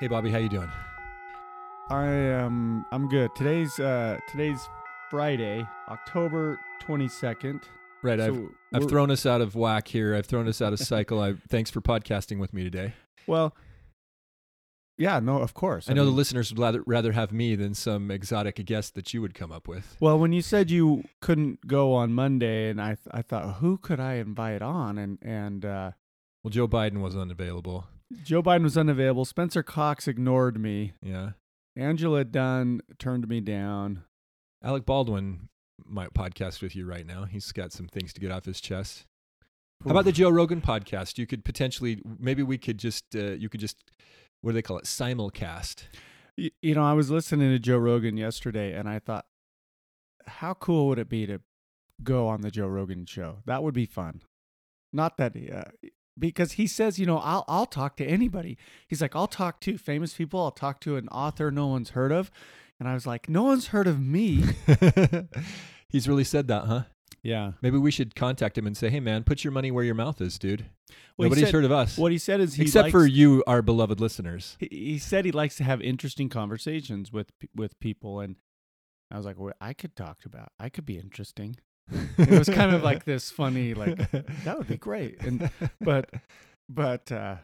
Hey Bobby, how you doing? I am I'm good. Today's uh today's Friday, October 22nd. Right, I've I've thrown us out of whack here. I've thrown us out of cycle. I thanks for podcasting with me today. Well, yeah, no, of course. I know the listeners would rather, rather have me than some exotic guest that you would come up with. Well, when you said you couldn't go on Monday and I th- I thought who could I invite on and and uh Well, Joe Biden was unavailable. Joe Biden was unavailable. Spencer Cox ignored me. Yeah, Angela Dunn turned me down. Alec Baldwin might podcast with you right now. He's got some things to get off his chest. How about the Joe Rogan podcast? You could potentially, maybe we could just, uh, you could just, what do they call it? Simulcast. Y- You know, I was listening to Joe Rogan yesterday and I thought, how cool would it be to go on the Joe Rogan show? That would be fun. Not that, uh, because he says, you know, I'll, I'll talk to anybody. He's like, I'll talk to famous people. I'll talk to an author no one's heard of. And I was like, no one's heard of me. He's really said that, huh? yeah. Maybe we should contact him and say, "Hey, man, put your money where your mouth is, dude. Well, he Nobody's said- heard of us, What he said is he except likes, for you, our beloved listeners." he, he said he likes to have interesting conversations with, with people. And I was like, well, I could talk about, I could be interesting. It was kind of like this funny like that would be great and but but uh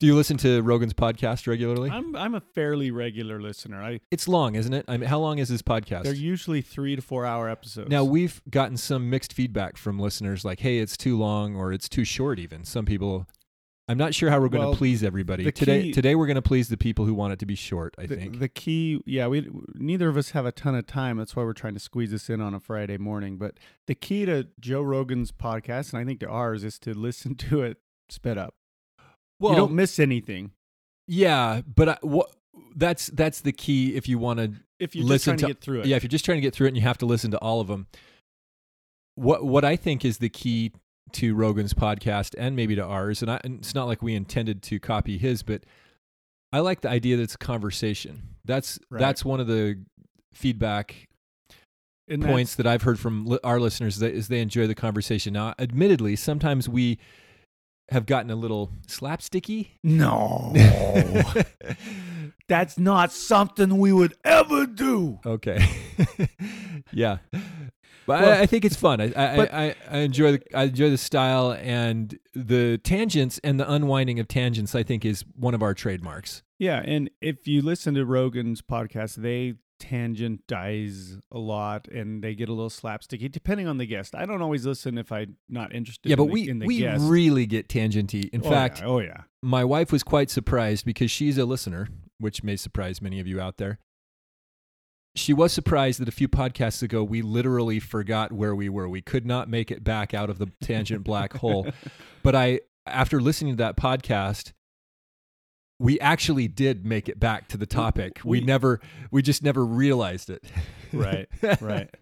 Do you listen to Rogan's podcast regularly? i'm i'm a fairly regular listener i it's long, isn't it? I mean, how long is his podcast? they're usually three to four hour episodes now we've gotten some mixed feedback from listeners, like, "Hey, it's too long," or "It's too short." Even some people. I'm not sure how we're going to Well, please everybody today. key- Today we're going to please the people who want it to be short. I the, think. the key yeah we neither of us have a ton of time that's why we're trying to squeeze this in on a friday morning but the key to joe rogan's podcast and i think to ours is to listen to it sped up well, you don't miss anything yeah, but I, what? That's that's the key if you want to if you're just Listen trying to, to- get through it Yeah, if you're just trying to get through it and you have to listen to all of them. What what I think is the key to Rogan's podcast and maybe to ours, and, I, and it's not like we intended to copy his, but I like the idea that it's a conversation. That's Right. that's one of the feedback And points that I've heard from li- our listeners that is they enjoy the conversation. Now, admittedly, sometimes we have gotten a little slapsticky. no that's not something we would ever do Okay. yeah. But Well- I, I think it's fun. I I, I I enjoy the I enjoy the style and the tangents and the unwinding of tangents. I think is one of our trademarks. Yeah, and if you listen to Rogan's podcast, they tangent dies a lot and they get a little slapsticky depending on the guest. I don't always listen if I'm not interested. Yeah, in but the, we in the we guest. really get tangenty. In Oh, fact, yeah. oh yeah, my wife was quite surprised because she's a listener, which may surprise many of you out there. She was surprised that a few podcasts ago we literally forgot where we were. We could not make it back out of the tangent black hole. But I, after listening to that podcast, we actually did make it back to the topic. We, we- never, we just never realized it. Right, right.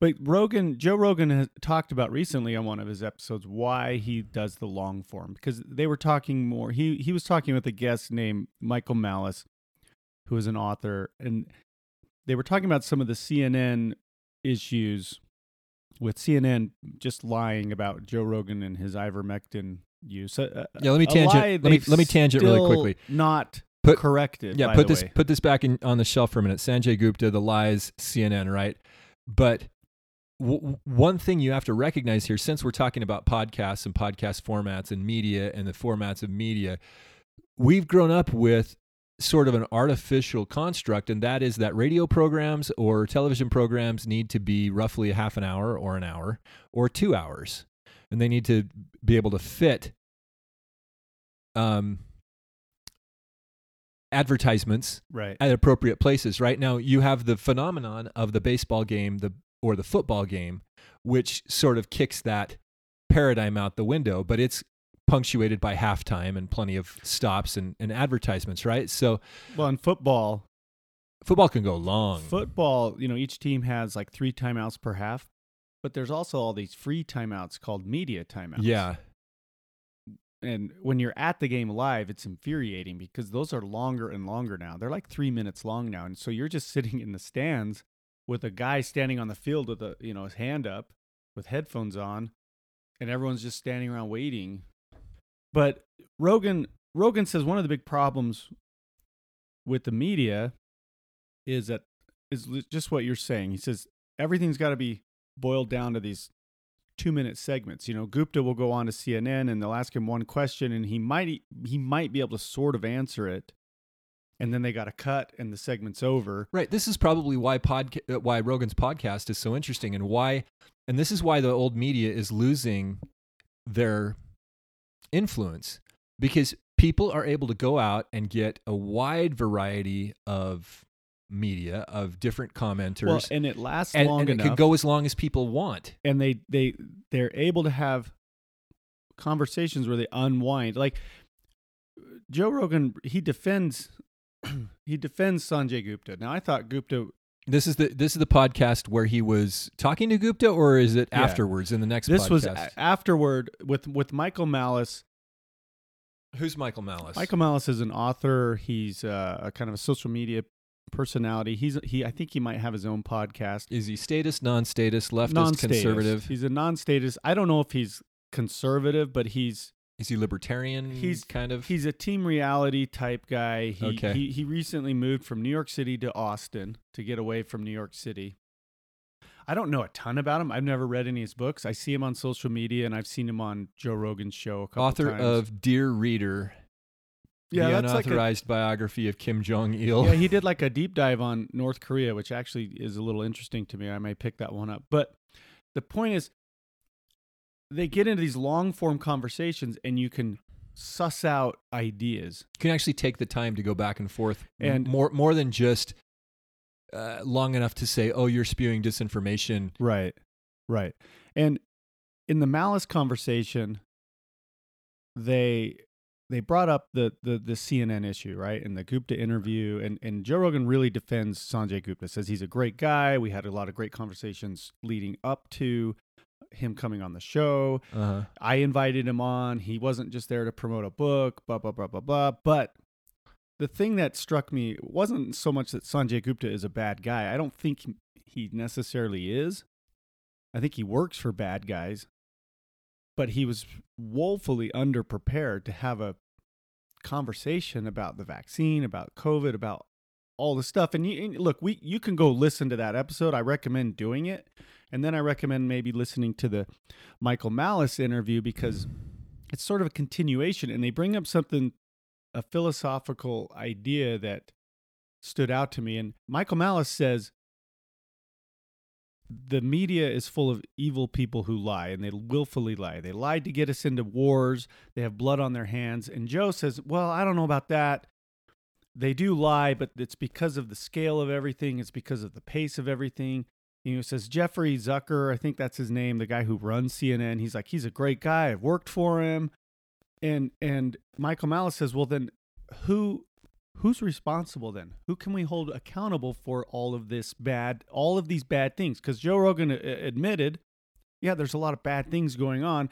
But Rogan, Joe Rogan has talked about recently on one of his episodes why he does the long form because they were talking more. He he was talking with a guest named Michael Malice, who is an author, and they were talking about some of the CNN issues with CNN just lying about Joe Rogan and his ivermectin use. Uh, Yeah, let me tangent- let me- let me tangent really quickly. Not Put- corrected. yeah, put this way. put this back in on the shelf for a minute. Sanjay Gupta, the lies, CNN, right? But w- one thing you have to recognize here, since we're talking about podcasts and podcast formats and media and the formats of media, we've grown up with sort of an artificial construct, and that is that radio programs or television programs need to be roughly a half an hour or an hour or two hours, and they need to be able to fit um, advertisements right. at appropriate places. Right now, you have the phenomenon of the baseball game, the or the football game, which sort of kicks that paradigm out the window. But it's punctuated by halftime and plenty of stops and, and advertisements, right? So Well, in football, football can go long. football, you know, each team has like three timeouts per half, but there's also all these free timeouts called media timeouts. yeah. And when you're at the game live, it's infuriating because those are longer and longer now. They're like three minutes long now. And so you're just sitting in the stands with a guy standing on the field with a you know his hand up with headphones on, and everyone's just standing around waiting. But Rogan Rogan says one of the big problems with the media is that is just what you're saying. He says everything's got to be boiled down to these two minute segments. You know, Gupta will go on to CNN and they'll ask him one question and he might he might be able to sort of answer it. And then they got a cut and the segment's over. Right. This is probably why podca- uh, why Rogan's podcast is so interesting and why and this is why the old media is losing their influence because people are able to go out and get a wide variety of media of different commenters Well, and it lasts and, long and it enough. can go as long as people want. and they they they're able to have conversations where they unwind like joe rogan he defends he defends sanjay gupta now i thought gupta This is the this is the podcast where he was talking to Gupta or is it Yeah. afterwards in the next this podcast? was a- afterward with with michael malice Who's Michael Malice? michael malice is an author he's uh, a kind of a social media personality he's he i think he might have his own podcast Is he status, non-status, leftist, non-status. conservative? he's a non-status i don't know if he's conservative but he's Is he libertarian? He's- kind of. He's a team reality type guy. He, Okay. he he recently moved from New York City to Austin to get away from New York City. I don't know a ton about him. I've never read any of his books. I see him on social media and I've seen him on Joe Rogan's show a couple author times. of Dear Reader, yeah, the that's like a, unauthorized biography of Kim Jong Il. yeah. He did like a deep dive on North Korea, which actually is a little interesting to me. I may pick that one up. But the point is, they get into these long form conversations and you can suss out ideas. You can actually take the time to go back and forth, And- more more than just uh, long enough to say, "Oh, you're spewing disinformation." Right. Right. And in the malice conversation, they they brought up the the the CNN issue, right? And the Gupta interview and and Joe Rogan really defends Sanjay Gupta, says he's a great guy. We had a lot of great conversations leading up to him coming on the show. Uh-huh. I invited him on. He wasn't just there to promote a book, blah blah blah blah blah. But the thing that struck me wasn't so much that Sanjay Gupta is a bad guy. I don't think he necessarily is. I think he works for bad guys. But he was woefully underprepared to have a conversation about the vaccine, about COVID, about all the stuff. And, you, and look, we you can go listen to that episode. I recommend doing it. And then I recommend maybe listening to the Michael Malice interview because it's sort of a continuation and they bring up something a philosophical idea that stood out to me and Michael Malice says the media is full of evil people who lie and they willfully lie. They lied to get us into wars. They have blood on their hands. And Joe says, "Well, I don't know about that. They do lie, but it's because of the scale of everything. It's because of the pace of everything." You know, says Jeffrey Zucker, I think that's his name, the guy who runs CNN. He's like, he's a great guy. I've worked for him. And and Michael Malice says, well, then who who's responsible then? Who can we hold accountable for all of this bad, all of these bad things? Because Joe Rogan uh, admitted, yeah, there's a lot of bad things going on.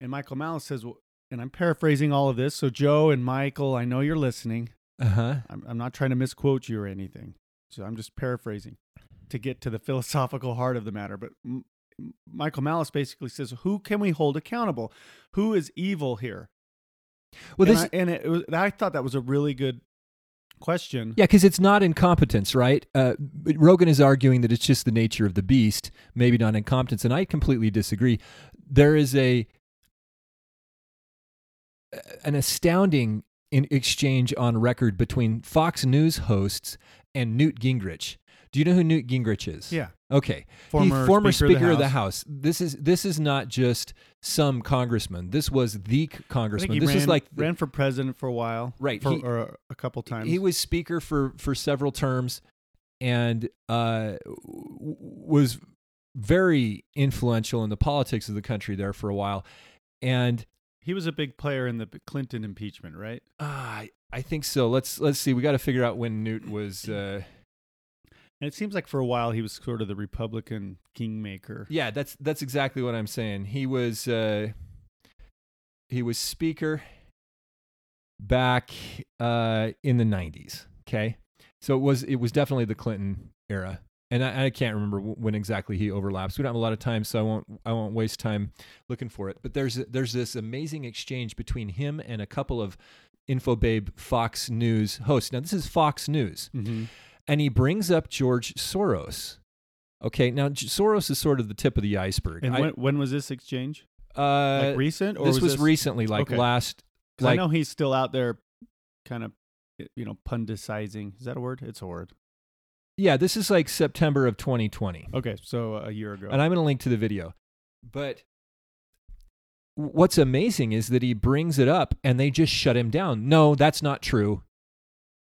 And Michael Malice says, well, and I'm paraphrasing all of this. So Joe and Michael, I know you're listening. Uh-huh. I'm, I'm not trying to misquote you or anything. So I'm just paraphrasing to get to the philosophical heart of the matter. But M- Michael Malice basically says, who can we hold accountable? Who is evil here? Well, and this I, and it was, I thought that was a really good question. Yeah, because it's not incompetence, right? Uh, Rogan is arguing that it's just the nature of the beast, maybe not incompetence, and I completely disagree. There is a an astounding in exchange on record between Fox News hosts and Newt Gingrich. Do you know who Newt Gingrich is? Yeah. Okay. Former he, former Speaker of the Speaker of the House. This is this is not just some congressman. This was the c- I think congressman. he This ran, was like the- ran for president for a while, Right, For, he- or a couple times. He was speaker for for several terms, and uh, was very influential in the politics of the country there for a while. And He was a big player in the Clinton impeachment, right? Uh, I I think so. Let's let's see. We got to figure out when Newt was. Uh, And it seems like for a while he was sort of the Republican kingmaker. yeah, that's that's exactly what I'm saying. He was uh, he was speaker back uh, in the 90s. Okay, so it was it was definitely the Clinton era, and I, I can't remember w- when exactly he overlaps. We don't have a lot of time, so I won't I won't waste time looking for it. But there's there's this amazing exchange between him and a couple of InfoBabe Fox News hosts. Now this is Fox News, Mm-hmm. And he brings up George Soros. Okay, now Soros is sort of the tip of the iceberg. And I- when, when was this exchange? uh, Like recent, or this was, this, recently, like okay. last. 'cause I know he's still out there, kind of, you know, pundicizing. Is that a word? It's a word. Yeah, this is like September of 2020. Okay, so a year ago. and I'm going to link to the video. But what's amazing is that he brings it up and they just shut him down. No, that's not true.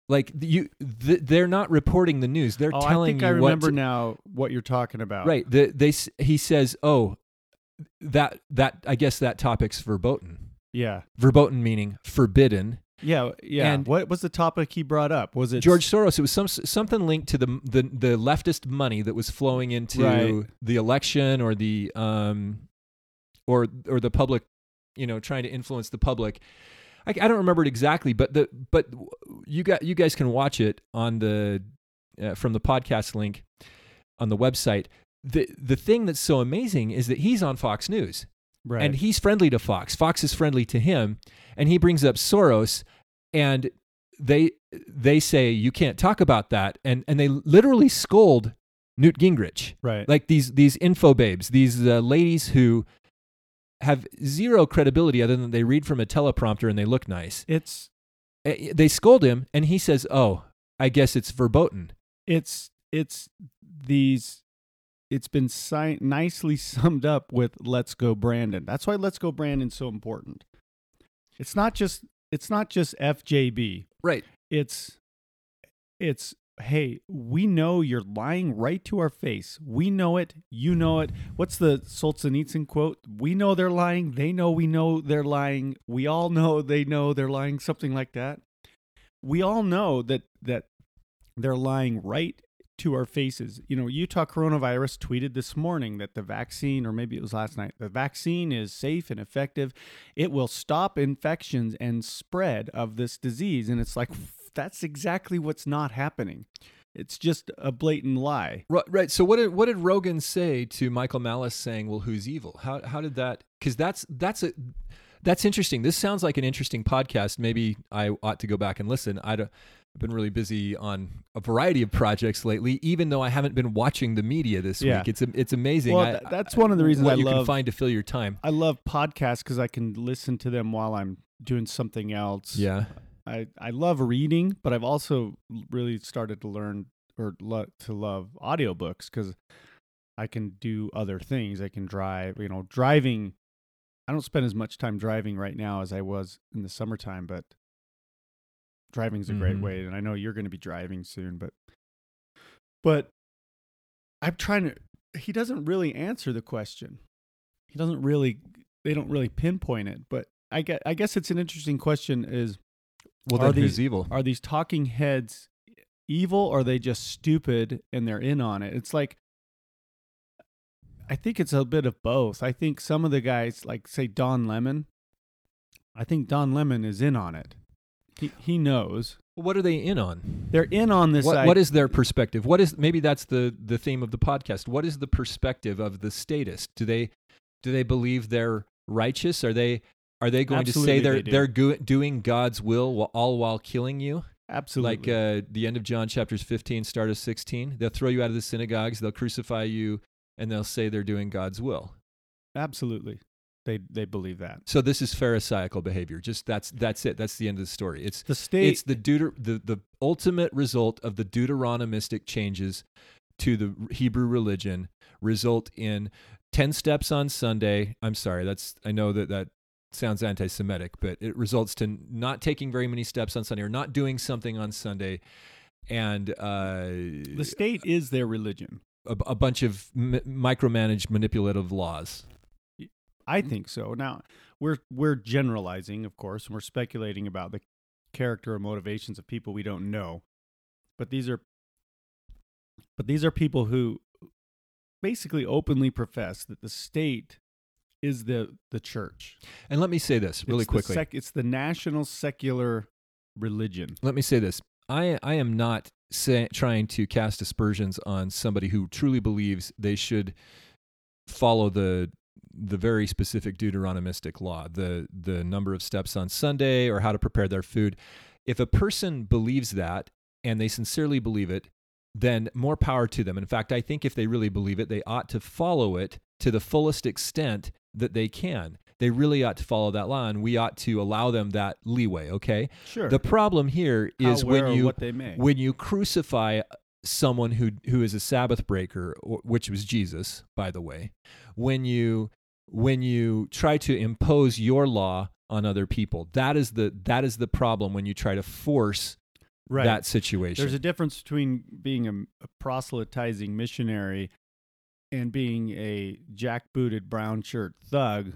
Like you, th- they're not reporting the news. They're oh, telling I think you I what. remember to- now what you're talking about. right? The, they he says, "Oh, that that I guess that topic's verboten. Yeah. Verboten meaning forbidden." Yeah. Yeah. And- what was the topic he brought up? Was it George Soros. It was some something linked to the the the leftist money that was flowing into Right. the election or the um or or the public, you know, trying to influence the public. I, I don't remember it exactly, but the but you got you guys can watch it on the uh, from the podcast link on the website. The the thing that's so amazing is that he's on Fox News Right. and he's friendly to Fox. Fox is friendly to him, and he brings up Soros, and they they say you can't talk about that, and and they literally scold Newt Gingrich, right. like these these info babes, these uh, ladies who have zero credibility other than they read from a teleprompter and they look nice. it's They scold him, and he says, "Oh, I guess it's verboten." it's it's these it's been si- nicely summed up with let's go brandon that's why let's go brandon's so important it's not just it's not just fjb Right. it's it's hey we know you're lying right to our face. We know it. You know it. What's the solzhenitsyn quote? We know they're lying. They know we know they're lying. We all know they know they're lying. Something like that. We all know that that they're lying right to our faces. You know, Utah coronavirus tweeted this morning that the vaccine, or maybe it was last night, the vaccine is safe and effective. It will stop infections and spread of this disease. And it's like, that's exactly what's not happening. It's just a blatant lie. Right, right. So what did what did Rogan say to Michael Malice saying, "Well, who's evil?" How how did that? Because that's that's a that's interesting. This sounds like an interesting podcast. Maybe I ought to go back and listen. I don't, I've been really busy on a variety of projects lately, even though I haven't been watching the media this Yeah. week. It's it's amazing. Well, I- th- that's one of the reasons what I you can love- find to fill your time. I love podcasts because I can listen to them while I'm doing something else. Yeah. I, I love reading, but I've also really started to learn or lo- to love audiobooks because I can do other things. I can drive, you know, driving. I don't spend as much time driving right now as I was in the summertime, but driving's a great Mhm. way. And I know you're going to be driving soon, but, but I'm trying to, he doesn't really answer the question. He doesn't really, they don't really pinpoint it, but I guess, I guess it's an interesting question is Well, Are then who's these- evil? are these talking heads evil or are they just stupid and they're in on it it's like i think it's a bit of both i think some of the guys like say don lemon i think don lemon is in on it he, he knows what are they in on? they're in on this What, i- what is their perspective? What is maybe that's the the theme of the podcast. What is the perspective of the statist? Do they do they believe they're righteous? Are they are they going Absolutely to say they're they they're go- doing God's will all while killing you? absolutely Like uh, the end of John chapters 15, start of 16. They'll throw you out of the synagogues, they'll crucify you, and they'll say they're doing God's will. absolutely they they believe that So this is pharisaical behavior. Just that's that's it. That's the end of the story. It's the state it's the Deuter- the the ultimate result of the Deuteronomistic changes to the Hebrew religion result in 10 steps on Sunday. I'm sorry, that's I know that that sounds anti-Semitic, but it results to not taking very many steps on Sunday or not doing something on Sunday, and uh, the state is their religion a, a bunch of m- micromanaged manipulative laws. I think so. Now we're we're generalizing, of course, and we're speculating about the character or motivations of people we don't know. But these are but these are people who basically openly profess that the state is the the church. And let me say this really It's the quickly. sec- it's the national secular religion. let me say this. I, I am not say, trying to cast aspersions on somebody who truly believes they should follow the the very specific Deuteronomistic law, the the number of steps on Sunday or how to prepare their food. If a person believes that and they sincerely believe it, then more power to them. In fact, I think if they really believe it, they ought to follow it to the fullest extent that they can. They really ought to follow that law, and we ought to allow them that leeway. Okay. Sure. The problem here is How, when you what they may. when you crucify someone who who is a Sabbath breaker, which was Jesus, by the way, when you when you try to impose your law on other people, that is the that is the problem when you try to force right. that situation. There's a difference between being a, a proselytizing missionary and being a jackbooted brown shirt thug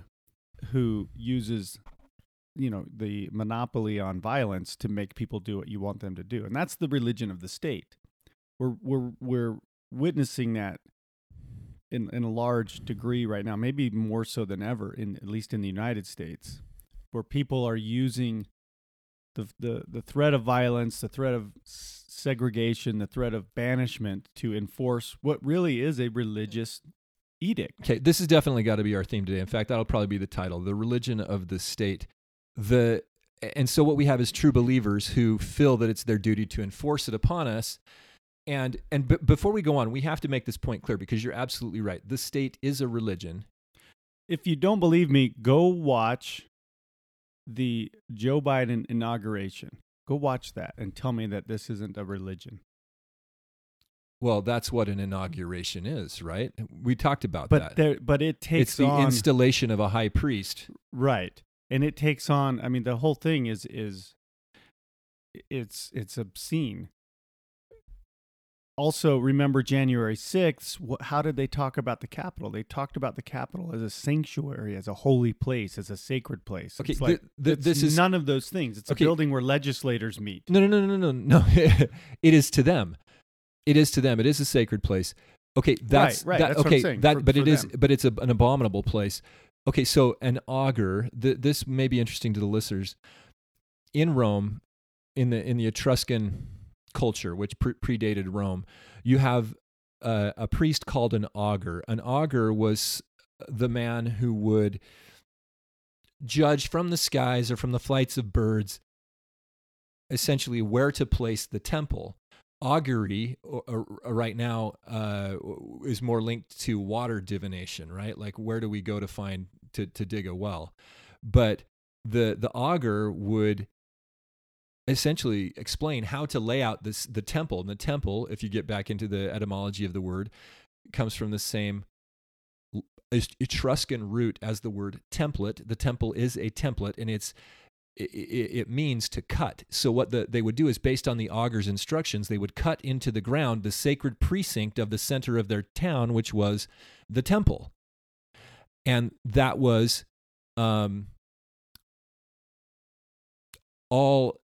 who uses you know the monopoly on violence to make people do what you want them to do. And that's the religion of the state. We're we're we're witnessing that in in a large degree right now maybe more so than ever in at least in the United States where people are using the the the threat of violence, the threat of s- segregation, the threat of banishment to enforce what really is a religious edict. Okay, this has definitely got to be our theme today. In fact, that'll probably be the title, "The Religion of the State." The and so what we have is true believers who feel that it's their duty to enforce it upon us. And and b- before we go on, we have to make this point clear because you're absolutely right. The state is a religion. If you don't believe me, go watch the Joe Biden inauguration. Go watch that and tell me that this isn't a religion. Well, that's what an inauguration is, right? We talked about But that. there, but it takes It's the on installation of a high priest. right, and it takes on. I mean, the whole thing is is it's it's obscene. Also, remember January sixth. Wh- how did they talk about the Capitol? They talked about the Capitol as a sanctuary, as a holy place, as a sacred place. Okay, it's like th- it's this is- none of those things. It's Okay. a building where legislators meet. No, no, no, no, no, no. it is to them. It is to them. It is a sacred place. Okay, that's right, that, that's what I'm saying, That, for- but for it is, but it's a, an abominable place. Okay, so an augur. Th- this may be interesting to the listeners. In Rome, in the in the Etruscan culture, which pre- predated Rome, you have uh, a priest called an augur. An augur was the man who would judge from the skies or from the flights of birds essentially where to place the temple. Augury, or- or right now, uh, is more linked to water divination, right? Like where do we go to find to, to dig a well? But the the augur would essentially explain how to lay out this the temple. And the temple, if you get back into the etymology of the word, comes from the same Etruscan root as the word template. The temple is a template, and it's it, it, means to cut. So what the, they would do is based on the augur's instructions, they would cut into the ground the sacred precinct of the center of their town, which was the temple, and that was um, all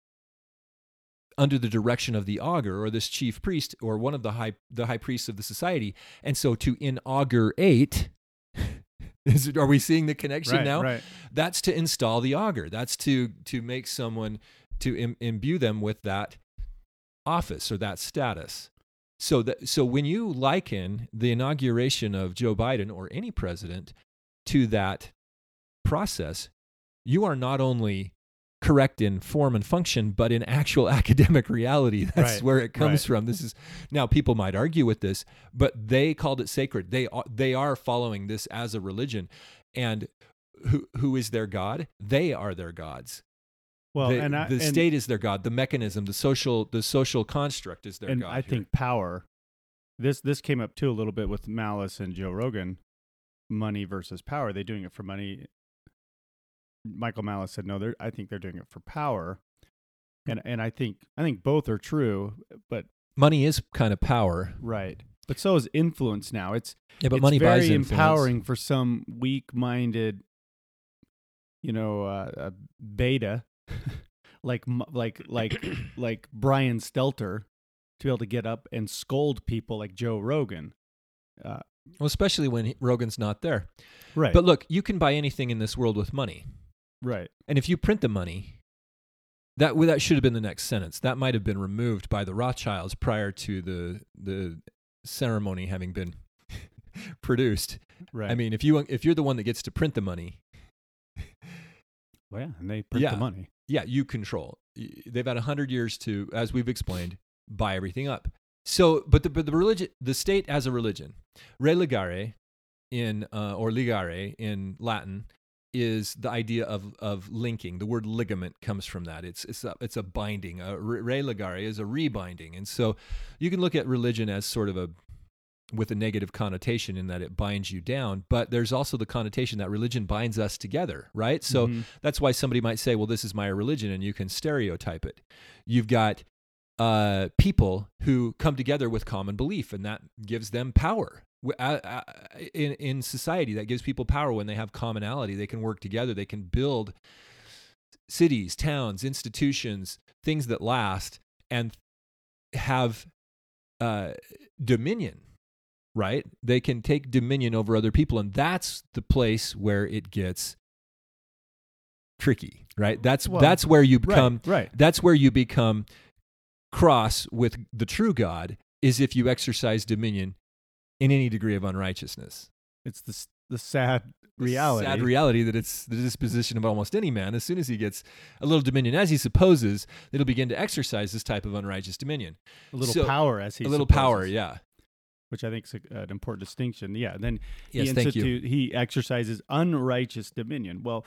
under the direction of the augur or this chief priest or one of the high the high priests of the society. And so to inaugurate is, are we seeing the connection right now? right. That's to install the augur. That's to to make someone to Im- imbue them with that office or that status. So that so when you liken the inauguration of Joe Biden or any president to that process, you are not only correct in form and function, but in actual academic reality. That's Right, where it comes right. from. This is now people might argue with this, but they called it sacred. They are, they are following this as a religion, and who who is their god? They are their gods. Well, the and I, the and, state is their god. The mechanism, the social the social construct is their and god. I here. think power. This this came up too a little bit with Malice and Joe Rogan. Money versus power. Are they doing it for money? Michael Malice said no. They're. I think they're doing it for power, and and I think I think both are true. But money is kind of power. right. But so is influence now. It's Yeah, but it's money very buys influence. empowering for some weak-minded you know, uh, uh, beta, like like like like Brian Stelter, to be able to get up and scold people like Joe Rogan. Uh, Well, especially when he- Rogan's not there. right. But look, you can buy anything in this world with money. Right. And if you print the money, that that should have been the next sentence. That might have been removed by the Rothschilds prior to the the ceremony having been produced. Right. I mean, if you if you're the one that gets to print the money, well, yeah, and they print Yeah. the money. yeah, you control. They've had a hundred years to, as we've explained, buy everything up. So, but the but the religion, the state as a religion, religare in uh, or ligare in Latin is the idea of of linking. The word ligament comes from that. It's it's a, it's a binding. A re- religare is a rebinding, and so you can look at religion as sort of a with a negative connotation in that it binds you down, but there's also the connotation that religion binds us together, right? So Mhm. that's why somebody might say, well, this is my religion, and you can stereotype it. You've got uh, people who come together with common belief, and that gives them power. In, in society, that gives people power when they have commonality. They can work together, they can build cities, towns, institutions, things that last, and have uh, dominion right? They can take dominion over other people, and that's the place where it gets tricky, right? That's Well, that's where you Right. become right. that's where you become cross with the true God is if you exercise dominion in any degree of unrighteousness. It's the the sad reality. Sad reality that it's the disposition of almost any man. As soon as he gets a little dominion, as he supposes, he'll begin to exercise this type of unrighteous dominion. a little so- power, as he a little supposes, power, yeah. which I think is a, an important distinction. Yeah. Then Yes, he institute, he exercises unrighteous dominion. Well,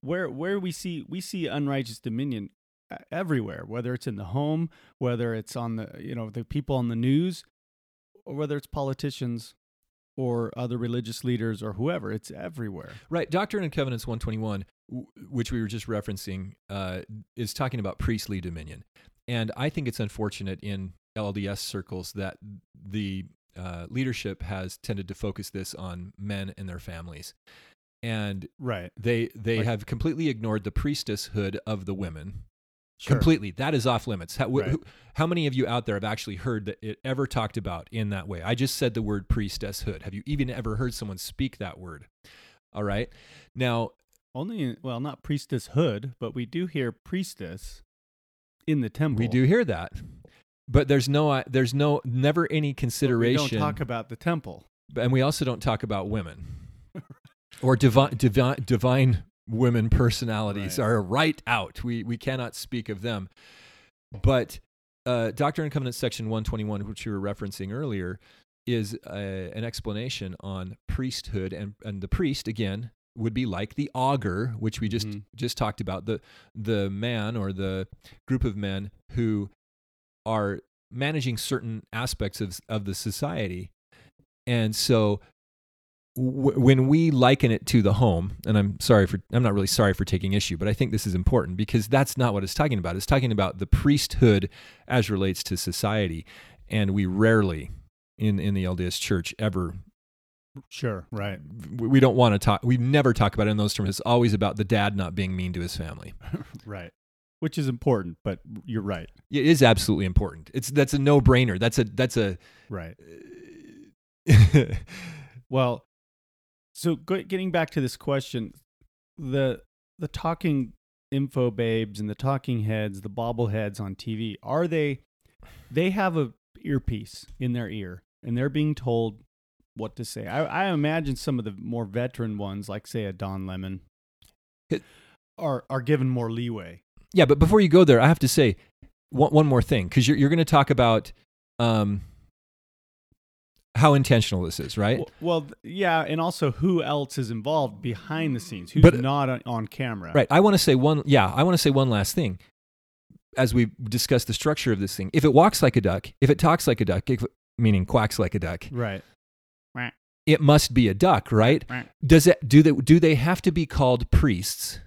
where where we see we see unrighteous dominion uh, everywhere, whether it's in the home, whether it's on the you know the people on the news, or whether it's politicians or other religious leaders or whoever. It's everywhere. Right. Doctrine and Covenants 121, w- which we were just referencing, uh, is talking about priestly dominion. And I think it's unfortunate in LDS circles that the uh, leadership has tended to focus this on men and their families. And Right. they, they Like- have completely ignored the priestesshood of the women. Sure. Completely. That is off limits. How, Right. who- how many of you out there have actually heard that it ever talked about in that way? I just said the word priestesshood. Have you even ever heard someone speak that word? All right. Now, Only in, well, not priestesshood, but we do hear priestess in the temple. we do hear that, but there's no, uh, there's no, never any but we consideration, don't talk about the temple. and we also don't talk about women or divine, divine, divine women personalities Right. are right out. We we cannot speak of them, but uh, Doctrine and Covenants section 121, which you were referencing earlier, is uh, an explanation on priesthood, and and the priest again would be like the augur, which we just Mhm. just talked about the the man or the group of men who are managing certain aspects of of the society, and so w- when we liken it to the home, and I'm sorry for, I'm not really sorry for taking issue, but I think this is important because that's not what it's talking about. It's talking about the priesthood as relates to society. And we rarely in, in the LDS church ever, Sure. Right. we we don't want to talk, we never talk about it in those terms. It's always about the dad not being mean to his family. right. Which is important, but you're right. It is absolutely important. It's, that's a no brainer. That's a, that's a, Right. Well, so getting back to this question, the the talking info babes and the talking heads, the bobbleheads on TV, are they? They have a earpiece in their ear, and they're being told what to say. I, I imagine some of the more veteran ones, like say a Don Lemon, are are given more leeway. Yeah, but before you go there, I have to say one, one more thing because you're, you're going to talk about um, how intentional this is, right? Well, well, yeah, and also who else is involved behind the scenes? Who's But- uh, not on, on camera? Right. I want to say one. Yeah, I want to say one last thing. As we discuss the structure of this thing, if it walks like a duck, if it talks like a duck, if, meaning quacks like a duck, Right. it must be a duck, right? Right. Does it? Do they? Do they have to be called priests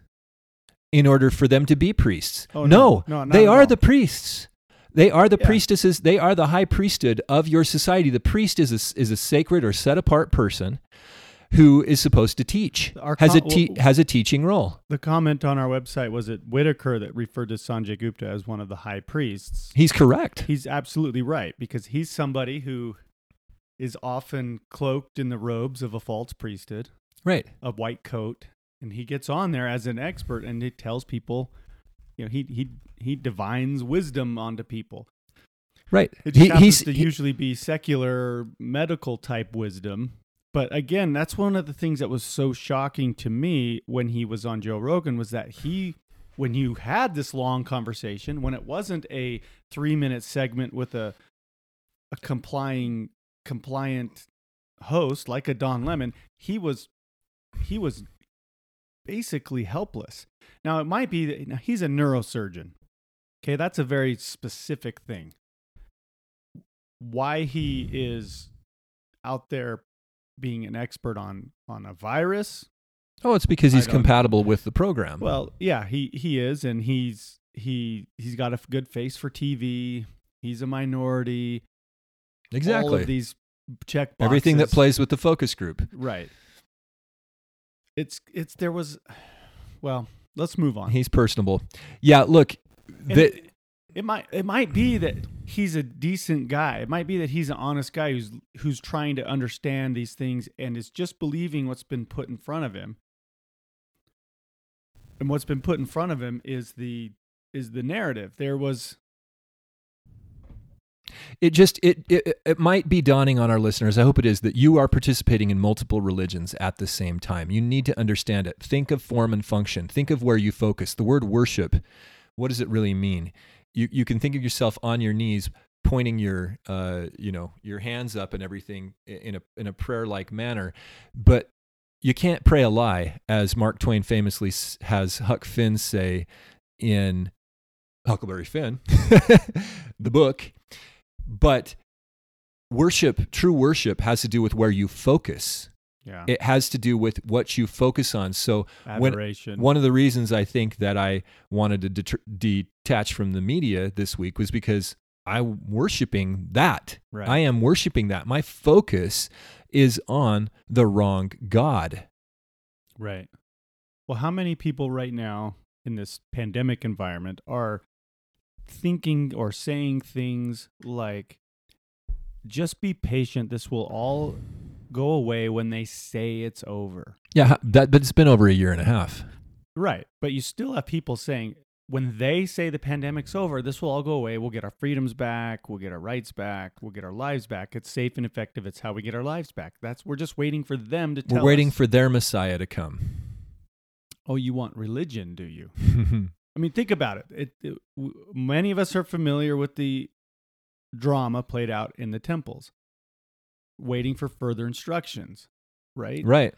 in order for them to be priests? Oh, no, no. No, they are all. the priests. They are the Yeah. priestesses. They are the high priesthood of your society. The priest is a, is a sacred or set apart person who is supposed to teach, Our has a te- has a teaching role. The comment on our website was it Whitaker that referred to Sanjay Gupta as one of the high priests. He's correct. He's absolutely right because he's somebody who is often cloaked in the robes of a false priesthood, Right. a white coat, and he gets on there as an expert and he tells people, you know, he he he divines wisdom onto people. Right. It just He- happens he's to he- usually be secular medical type wisdom. But again, that's one of the things that was so shocking to me when he was on Joe Rogan was that he when you had this long conversation, when it wasn't a three minute segment with a a complying compliant host like a Don Lemon, he was he was basically helpless. Now it might be that now he's a neurosurgeon. Okay, that's a very specific thing. Why he is out there being an expert on on a virus? oh, it's because he's compatible with the program. Well, yeah, he he is, and he's he he's got a good face for TV. He's a minority. Exactly. All of these check boxes. Everything that plays with the focus group. right. It's it's there was, well, let's move on. He's personable. Yeah. Look. It, it might it might be that he's a decent guy. It might be that he's an honest guy who's who's trying to understand these things and is just believing what's been put in front of him. And what's been put in front of him is the is the narrative. There was it just it, it it might be dawning on our listeners i hope it is that you are participating in multiple religions at the same time you need to understand it think of form and function think of where you focus the word worship what does it really mean you you can think of yourself on your knees pointing your uh you know your hands up and everything in a in a prayer like manner but you can't pray a lie as mark twain famously has huck finn say in huckleberry finn the book but worship, true worship, has to do with where you focus. Yeah It has to do with what you focus on. So, when- one of the reasons I think that I wanted to deter- detach from the media this week was because I'm worshiping that. Right. I am worshiping that. My focus is on the wrong God. Right. Well, how many people right now in this pandemic environment are thinking or saying things like, just be patient, this will all go away when they say it's over? Yeah, that, but it's been over a year and a half. Right. But you still have people saying, when they say the pandemic's over, this will all go away. We'll get our freedoms back. We'll get our rights back. We'll get our lives back. It's safe and effective. It's how we get our lives back. That's we're just waiting for them to tell We're waiting us, for their Messiah to come. Oh, you want religion, do you? I mean, think about it. It, it. Many of us are familiar with the drama played out in the temples, waiting for further instructions, right? right.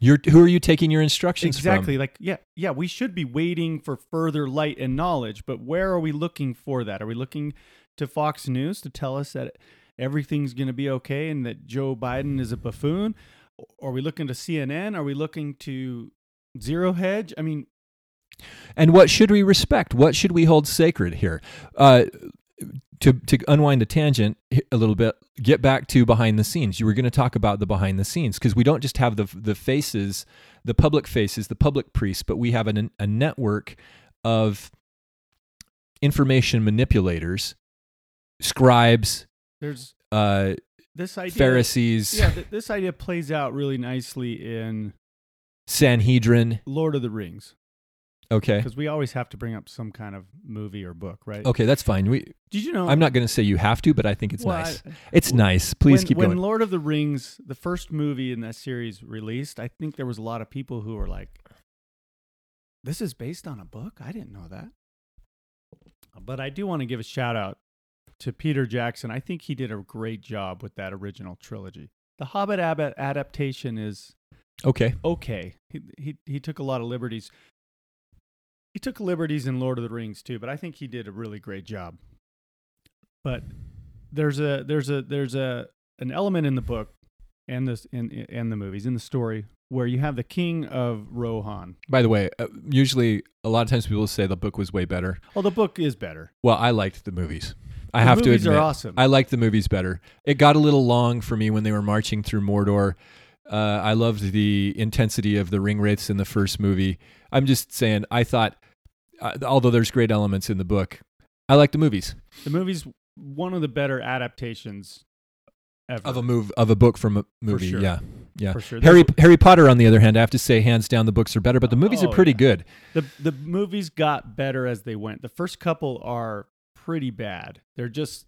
You're, who are you taking your instructions Exactly. from? Like, yeah, yeah. We should be waiting for further light and knowledge, but where are we looking for that? Are we looking to Fox News to tell us that everything's going to be okay and that Joe Biden is a buffoon? Are we looking to CNN? Are we looking to Zero Hedge? I mean, And what should we respect? What should we hold sacred here? Uh, to to unwind the tangent a little bit, get back to behind the scenes. You were going to talk about the behind the scenes because we don't just have the the faces, the public faces, the public priests, but we have an, a network of information manipulators, scribes, there's uh, this idea. Pharisees, Yeah, th- this idea plays out really nicely in Sanhedrin. Lord of the Rings Okay, because we always have to bring up some kind of movie or book, right? okay, that's fine. We, Did you know? I'm not going to say you have to, but I think it's Well, nice. I- uh, It's w- nice. Please when, keep when going. Lord of the Rings, the first movie in that series released, I think there was a lot of people who were like, "This is based on a book. I didn't know that." But I do want to give a shout out to Peter Jackson. I think he did a great job with that original trilogy. The Hobbit adaptation is okay. okay. He, he he took a lot of liberties. He took liberties in Lord of the Rings too, but I think he did a really great job. But there's a there's a there's a an element in the book and this in and the movies in the story where you have the king of Rohan. By the way, uh, usually a lot of times people say the book was way better. Well, the book is better. Well, I liked the movies. I The have to movies admit, are awesome. I liked the movies better. It got a little long for me when they were marching through Mordor. Uh, I loved the intensity of the ring wraiths in the first movie. I'm just saying, I thought, uh, although there's great elements in the book, I like the movies The movie's one of the better adaptations ever. of a move of a book from a movie. sure. Yeah, yeah. For sure. Harry There's- Harry Potter, on the other hand, I have to say, hands down, the books are better, but the movies are Oh, pretty yeah. good. the the movies got better as they went. The first couple are pretty bad. They're just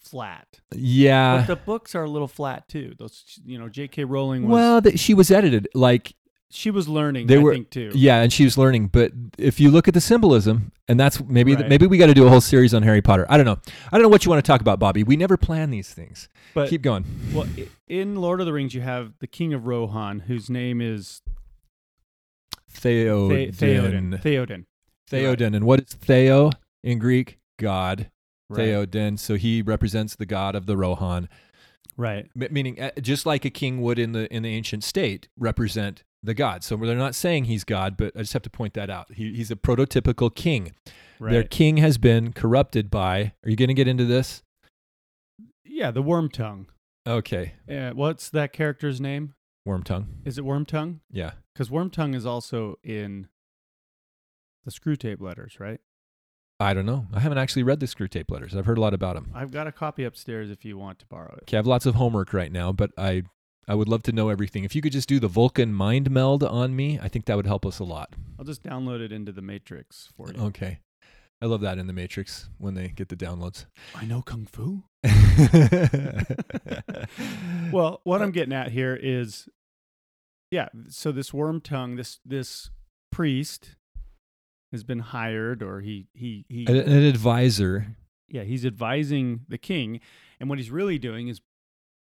flat. Yeah. but the books are a little flat too. Those you know, J.K. Rowling was well, th- she was edited like she was learning. they I were- think too. Yeah, and she was learning. But if you look at the symbolism, and that's maybe Right. maybe we got to do a whole series on Harry Potter. I don't know. I don't know what you want to talk about, Bobby. We never plan these things. but Keep going. well, in Lord of the Rings, you have the King of Rohan, whose name is Theoden. The- Theoden. Theoden. Theoden. And what is Theo in Greek? God. Right. Theoden. So he represents the god of the Rohan, Right. Meaning uh, just like a king would in the in the ancient state represent the god. So they're not saying he's God, but I just have to point that out. He, he's a prototypical king. Right. Their king has been corrupted by. Are you going to get into this? yeah, the Wormtongue. Okay, Uh, what's that character's name? wormtongue. Is it Wormtongue? Yeah. Because Wormtongue is also in the Screwtape Letters, right? I don't know. I haven't actually read the screwtape letters. I've heard a lot about them. I've got a copy upstairs if you want to borrow it. Okay, I have lots of homework right now, but I I would love to know everything. If you could just do the Vulcan mind meld on me, I think that would help us a lot. I'll just download it into the Matrix for you. Okay. I love that in the Matrix when they get the downloads. I know Kung Fu. Well, what I'm getting at here is, yeah. So this Wormtongue, this this priest, has been hired, or he he he. an, an advisor. yeah, he's advising the king, and what he's really doing is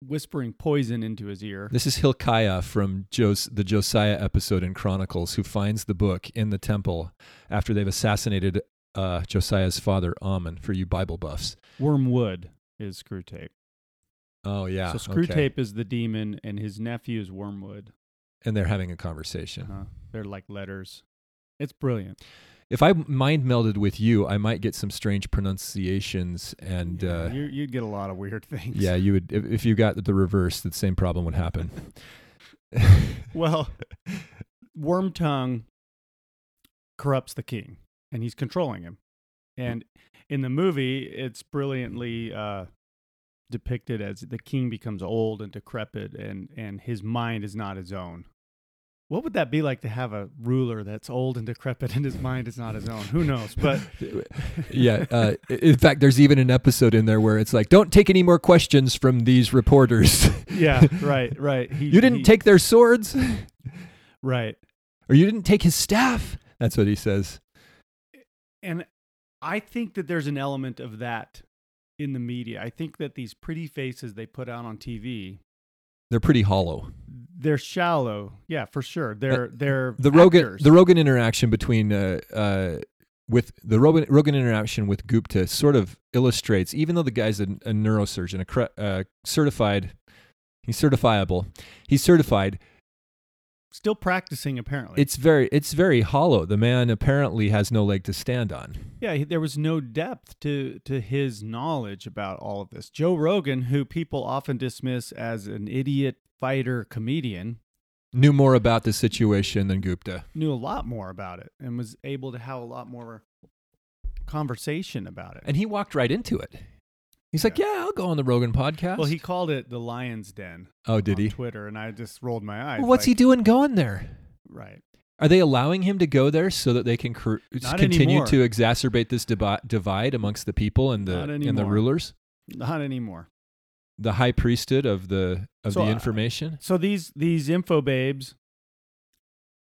whispering poison into his ear. This is Hilkiah from Jos- the Josiah episode in Chronicles, who finds the book in the temple after they've assassinated uh, Josiah's father, Amon, for you Bible buffs. Wormwood is Screwtape. Oh, yeah. so Screw okay. Tape is the demon, and his nephew is Wormwood. And they're having a conversation. Uh, they're like letters. It's brilliant. If I mind melded with you, I might get some strange pronunciations. And Yeah, uh, you, you'd get a lot of weird things. yeah, you would, if, if you got the reverse, the same problem would happen. Well, Wormtongue corrupts the king, and he's controlling him. And in the movie, it's brilliantly uh, depicted as the king becomes old and decrepit, and and his mind is not his own. What would that be like to have a ruler that's old and decrepit and his mind is not his own? Who knows? But yeah. Uh, in fact, there's even an episode in there where it's like, don't take any more questions from these reporters. yeah, right, right. He, you didn't he- take their swords, right. or you didn't take his staff. That's what he says. and I think that there's an element of that in the media. I think that these pretty faces they put out on TV, They're pretty hollow. they're shallow. Yeah, for sure. They're they're Uh, The Rogan, actors. the Rogan interaction between uh, uh, with the Rogan, Rogan interaction with Gupta sort of illustrates, even though the guy's a, a neurosurgeon, a cre- uh, certified, he's certifiable, he's certified. Still practicing apparently. It's very, it's very hollow. The man apparently has no leg to stand on. yeah, there was no depth to to his knowledge about all of this. Joe Rogan, who people often dismiss as an idiot fighter comedian, Knew more about the situation than Gupta. knew a lot more about it and was able to have a lot more conversation about it. And he walked right into it. He's like, "Yeah, I'll go on the Rogan podcast." well, he called it the Lion's Den. oh, did on he? Twitter, and I just rolled my eyes. Well, what's he doing going there? Right. Are they allowing him to go there so that they can cr- continue anymore. to exacerbate this divi- divide amongst the people and the and the rulers, Not anymore. the high priesthood of the of So, the uh, information? So these these info babes,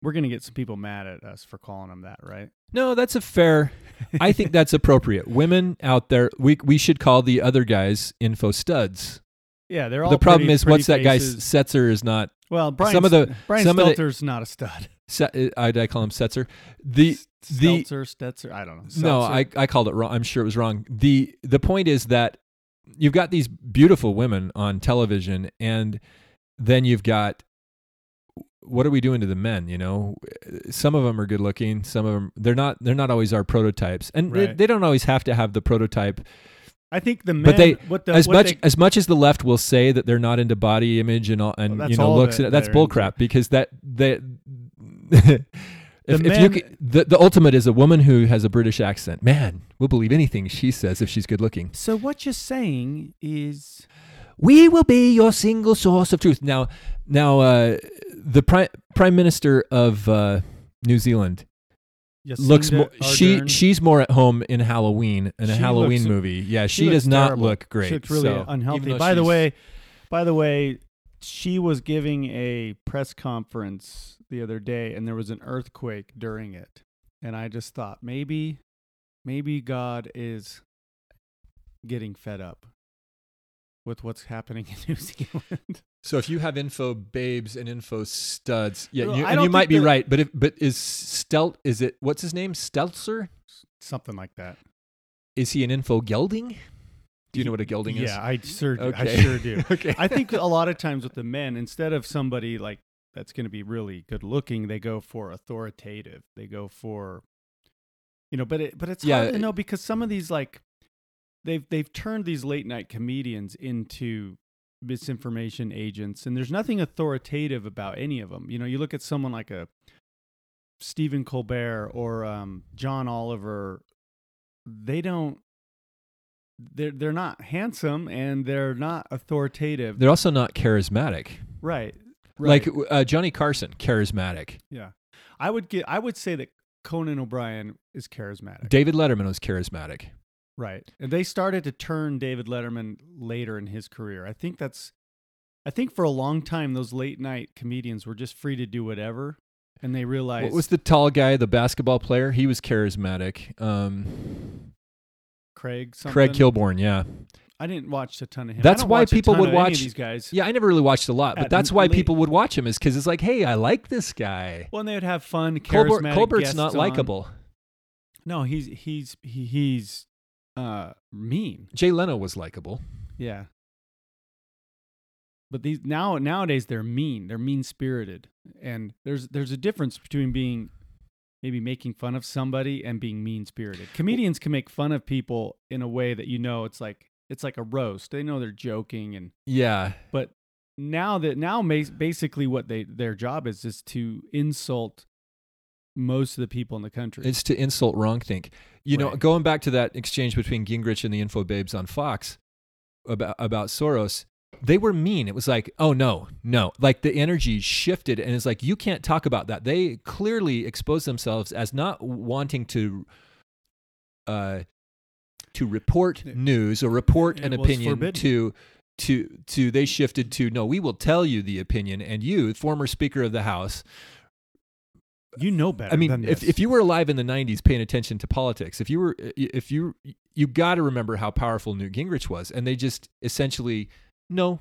we're gonna get some people mad at us for calling them that, right? No, that's a fair. I think that's appropriate. Women out there, we we should call the other guys info studs. Yeah, they're all. the problem pretty- is, what's that pretty guy faces. Setzer is not. Well, Brian, some of the- Brian some of the- Stelter's not a stud. Se- uh, I, I call him Setzer. The the Stelter, Stetzer, I don't know. no, Seltzer. I I called it wrong. I'm sure it was wrong. the The point is that you've got these beautiful women on television, and then you've got what are we doing to the men? You know, some of them are good looking. Some of them they're not. They're not always our prototypes, and they, Right. they don't always have to have the prototype I think the men. But they- what the, as much they- as much as the left will say that they're not into body image and all, and Well, you know looks, that and that's bullcrap because that they. if, if you the the ultimate is a woman who has a British accent. Man, we'll believe anything she says if she's good looking. so what you're saying is We will be your single source of truth. Now, now, uh, the prime prime minister of uh, New Zealand looks more. She Ardern. she's more at home in Halloween in a She Halloween looks- movie. Yeah, she, does not terrible. look great. She looks really so, even unhealthy. though By the she's- way, by the way, she was giving a press conference the other day, and there was an earthquake during it, and I just thought maybe, maybe God is getting fed up with what's happening in New Zealand. So if you have info babes and info studs, yeah, Well, you, and you might be that- right. But if but is Stelt is it what's his name Stelzer? Something like that. Is he an info gelding? Do you know what a gelding is? Yeah, I sure, do. I sure do. okay. I think a lot of times with the men, instead of somebody like that's going to be really good looking, they go for authoritative. They go for, you know, but it, but it's Yeah, hard to know because some of these like they've they've turned these late night comedians into misinformation agents, and there's nothing authoritative about any of them. You know, you look at someone like a Stephen Colbert or um, John Oliver, they don't. They're they're not handsome and they're not authoritative. They're also not charismatic. Right. Like uh, Johnny Carson, charismatic. yeah. I would get I would say that Conan O'Brien is charismatic. David Letterman was charismatic. Right. And they started to turn David Letterman later in his career. I think that's I think for a long time those late night comedians were just free to do whatever and they realized What was the tall guy, the basketball player? He was charismatic. Um, Craig something? Craig Kilborn, yeah. I didn't watch a ton of him. That's why people would of any watch- these guys. Yeah, I never really watched a lot, but that's why late- people would watch him is because it's like, hey, I like this guy. Well, and they would have fun. Colbert, Colbert's not likable. No, he's he's he, he's uh mean. Jay Leno was likable. Yeah. But these now nowadays they're mean. They're mean spirited. And there's there's a difference between being maybe making fun of somebody and being mean spirited. Comedians can make fun of people in a way that you know it's like it's like a roast. They know they're joking and Yeah. but now that now basically what they their job is is to insult most of the people in the country. It's to insult wrong think. You know, going back to that exchange between Gingrich and the info babes on Fox about about Soros, they were mean. It was like, oh no, no. Like the energy shifted and it's like you can't talk about that. They clearly exposed themselves as not wanting to uh to report news or report it an opinion forbidden. to to to they shifted to no, we will tell you the opinion and you, former speaker of the house, you know better. I mean, than if, this. if you were alive in the '90s, paying attention to politics, if you were, if you, you got to remember how powerful Newt Gingrich was, and they just essentially, no,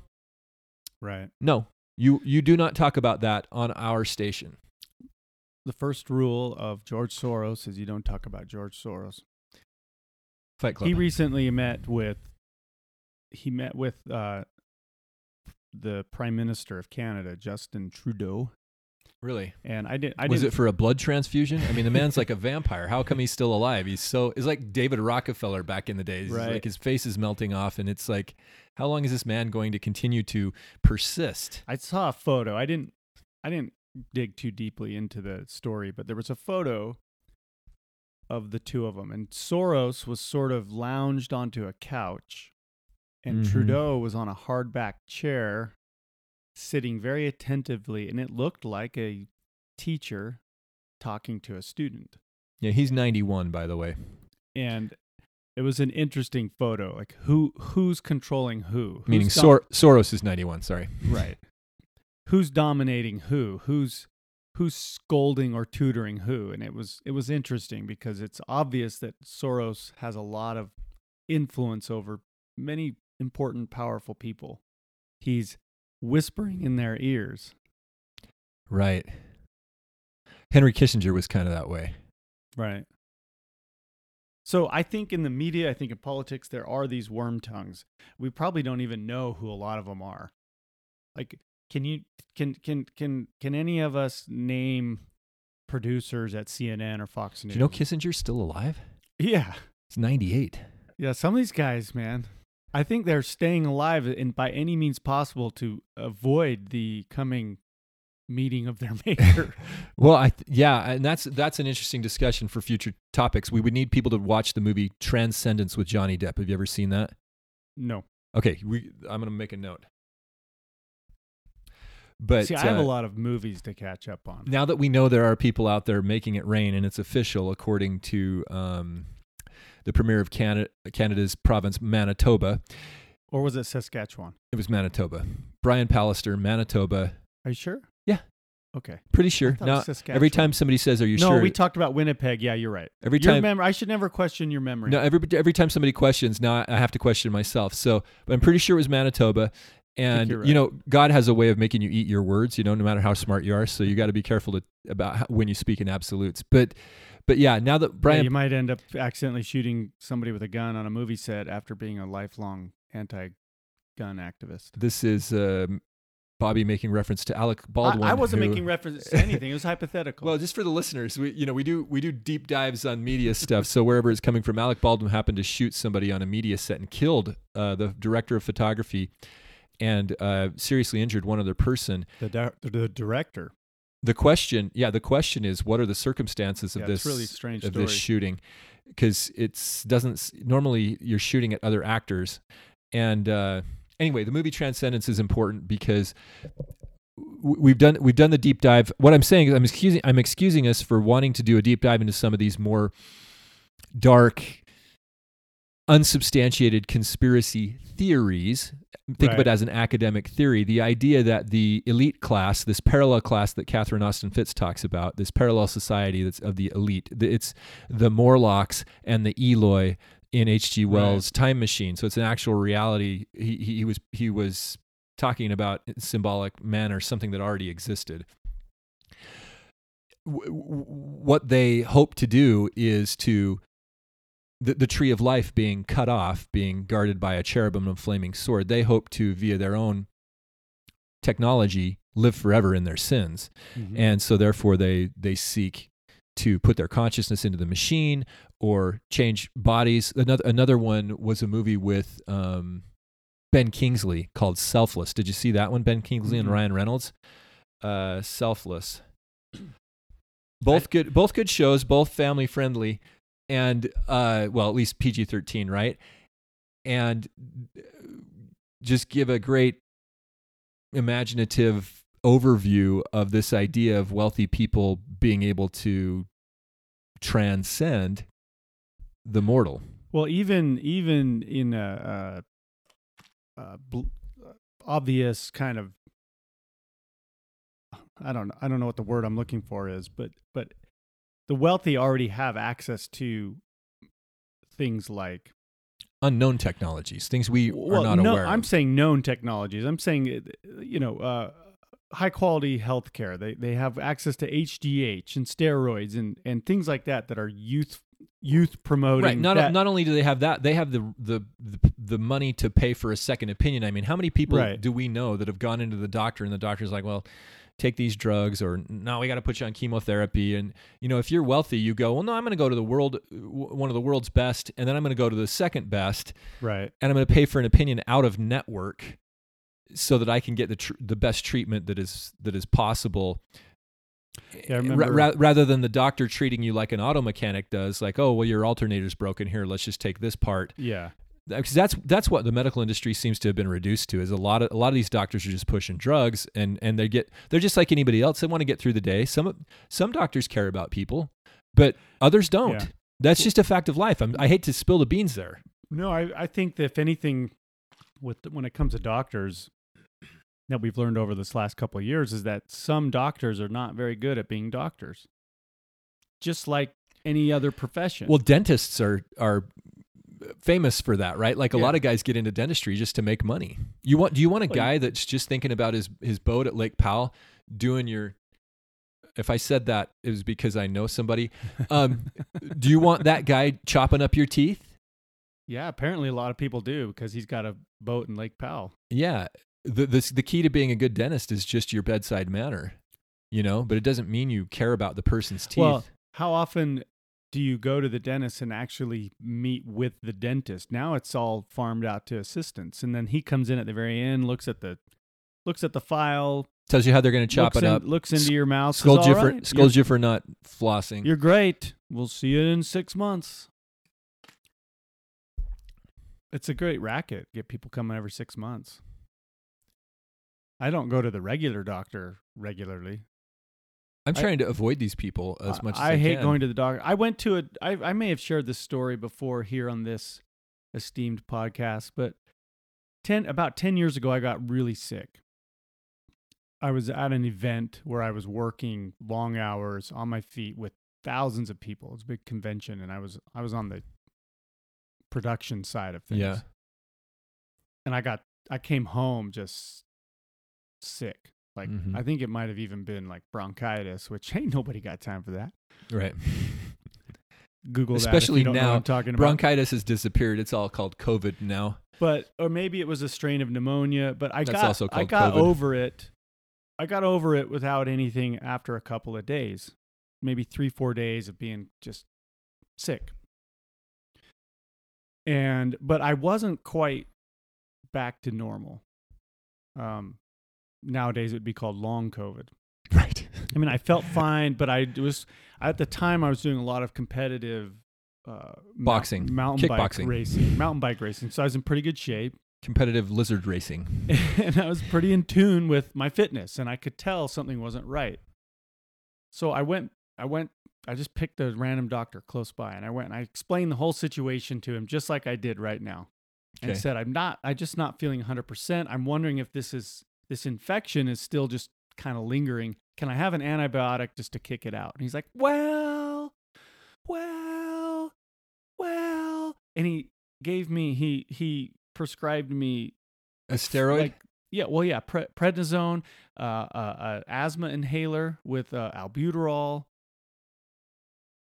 right. no, you you do not talk about that on our station. The first rule of George Soros is you don't talk about George Soros. Fight Club. He recently met with he met with uh, the Prime Minister of Canada, Justin Trudeau, really? and I did. I was didn't, it for a blood transfusion? I mean, the man's like a vampire. How come he's still alive? He's so. It's like David Rockefeller back in the days. Right. Like his face is melting off, and it's like, how long is this man going to continue to persist? I saw a photo. I didn't. I didn't dig too deeply into the story, but there was a photo of the two of them, and Soros was sort of lounged onto a couch, and Mhm. Trudeau was on a hardback chair, sitting very attentively, and it looked like a teacher talking to a student. Yeah, he's 91, by the way. and it was an interesting photo. Like who who's controlling who? Meaning Who's dom- Sor- Soros is 91. Sorry. right? Who's dominating who? Who's who's scolding or tutoring who? And it was it was interesting because it's obvious that Soros has a lot of influence over many important, powerful people. He's whispering in their ears. Right. Henry Kissinger was kind of that way. Right. So I think in the media, I think in politics, there are these worm tongues. We probably don't even know who a lot of them are. Like, can you can can can can any of us name producers at CNN or Fox Do News? you know Kissinger's still alive? Yeah, He's 98. Yeah, some of these guys, man, I think they're staying alive and by any means possible to avoid the coming meeting of their maker. Well, I th- yeah, and that's that's an interesting discussion for future topics. We would need people to watch the movie Transcendence with Johnny Depp. Have you ever seen that? no. Okay, we, I'm going to make a note. But See, I have uh, a lot of movies to catch up on. now that we know there are people out there making it rain, and it's official according to um, the premier of Canada, Canada's province, Manitoba. Or was it Saskatchewan? It was Manitoba. Brian Pallister, Manitoba. Are you sure? Yeah. Okay. Pretty sure. thought it was Now, every time somebody says, "Are you no, sure?" No, we talked about Winnipeg. Yeah, you're right. every Your time, mem- I should never question your memory. no, every every time somebody questions, now I have to question myself. So, but I'm pretty sure it was Manitoba. And you're you know, God has a way of making you eat your words. You know, no matter how smart you are. So you got to be careful to, about how, when you speak in absolutes. But, but yeah, now that Yeah, Brian you might end up accidentally shooting somebody with a gun on a movie set after being a lifelong anti-gun activist. This is um, Bobby making reference to Alec Baldwin. I, I wasn't who- making reference to anything. It was hypothetical. Well, just for the listeners, we you know we do we do deep dives on media stuff. So wherever it's coming from, Alec Baldwin happened to shoot somebody on a media set and killed uh, the director of photography, and uh, seriously injured one other person. the, di- the director. The question, yeah, the question is, what are the circumstances of Yeah, this really strange of story. this shooting? Because it's doesn't normally you're shooting at other actors, and uh, anyway, the movie Transcendence is important because we've done we've done the deep dive. What I'm saying is I'm excusing I'm excusing us for wanting to do a deep dive into some of these more dark, unsubstantiated conspiracy theories. Think of it as an academic theory. The idea that the elite class, this parallel class that Catherine Austin Fitts talks about, this parallel society that's of the elite, it's the Morlocks and the Eloi in H.G. Wells' Time Machine. So it's an actual reality. He, he, he was he was talking about symbolic manner, something that already existed. What they hope to do is to the, the tree of life being cut off, being guarded by a cherubim and flaming sword. They hope to, via their own technology, live forever in their sins, Mhm. and so therefore they they seek to put their consciousness into the machine or change bodies. Another another one was a movie with um, Ben Kingsley called Selfless. Did you see that one? Ben Kingsley and Mm-mm. Ryan Reynolds. Uh, Selfless. Both good. Both good shows. Both family friendly, and uh, well, at least PG thirteen, right? And uh, just give a great imaginative overview of this idea of wealthy people being able to transcend the mortal. Well, even even in a, a, a bl- obvious kind of, I don't I don't know what the word I'm looking for is, but but the wealthy already have access to things like Unknown technologies, things we well, are not no, aware Of. I'm saying known technologies. I'm saying uh, you know. Uh, High quality healthcare. They they have access to HGH and steroids and, and things like that that are youth youth promoting. Right. Not, that- not only do they have that, they have the, the the the money to pay for a second opinion. I mean, how many people Right. do we know that have gone into the doctor and the doctor's like, well, take these drugs, or no, we got to put you on chemotherapy. And you know, if you're wealthy, you go, well, no, I'm going to go to the world, w- one of the world's best, and then I'm going to go to the second best, right. and I'm going to pay for an opinion out of network, so that I can get the tr- the best treatment that is that is possible. Yeah, I eh, remember- ra- rather than the doctor treating you like an auto mechanic does, like, oh, well, your alternator's broken here. Let's just take this part. Yeah. Because that's that's what the medical industry seems to have been reduced to. Is a lot of a lot of these doctors are just pushing drugs, and and they get they're just like anybody else. They want to get through the day. Some some doctors care about people, but others don't. Yeah. That's just a fact of life. I'm, I hate to spill the beans there. No, I, I think that if anything, with when it comes to doctors, that we've learned over this last couple of years is that some doctors are not very good at being doctors, just like any other profession. Well, dentists are are famous for that, right? Like a Yeah. lot of guys get into dentistry just to make money. You want do you want a guy that's just thinking about his his boat at Lake Powell doing your if I said that it was because I know somebody. Um, do you want that guy chopping up your teeth? yeah, apparently a lot of people do because he's got a boat in Lake Powell. Yeah. The, the the key to being a good dentist is just your bedside manner, you know. But it doesn't mean you care about the person's teeth. Well, how often do you go to the dentist and actually meet with the dentist? Now it's all farmed out to assistants, and then he comes in at the very end, looks at the looks at the file, Tells you how they're going to chop it in- up. looks into your mouth, Scolds you "All for scolds you for not flossing. You're great. We'll see you in six months. It's a great racket. Get people coming every six months. I don't go to the regular doctor regularly. I'm I- trying to avoid these people as I- much as I, I, hate can. going to the doctor. I went to a. I, I may have shared this story before here on this esteemed podcast, but ten about ten years ago, I got really sick. I was at an event where I was working long hours on my feet with thousands of people. It was a big convention, and I was I was on the production side of things. Yeah. and I got I came home just sick. Like Mhm. I think it might have even been like bronchitis, which ain't nobody got time for that. Right. Google Especially you don't know now, talking about. Bronchitis has disappeared. It's all called COVID now. but or maybe it was a strain of pneumonia. But I That's got I got COVID. over it. I got over it without anything after a couple of days, maybe three four days of being just sick. And but I wasn't quite back to normal. Um, nowadays it would be called long COVID. Right. I mean, I felt fine, but I was at the time I was doing a lot of competitive uh, Boxing, mountain bike racing, mountain bike racing. So I was in pretty good shape, Competitive lizard racing. and I was pretty in tune with my fitness, and I could tell something wasn't right. So I went, I went, I just picked a random doctor close by, and I went and I explained the whole situation to him, just like I did right now, and said, "I'm not, I'm just not feeling 100. percent I'm wondering if this is this infection is still just kind of lingering. Can I have an antibiotic just to kick it out?" And he's like, "Well, well, well," and he gave me he he prescribed me A steroid? like yeah well yeah pre- prednisone uh, uh, uh asthma inhaler with uh, albuterol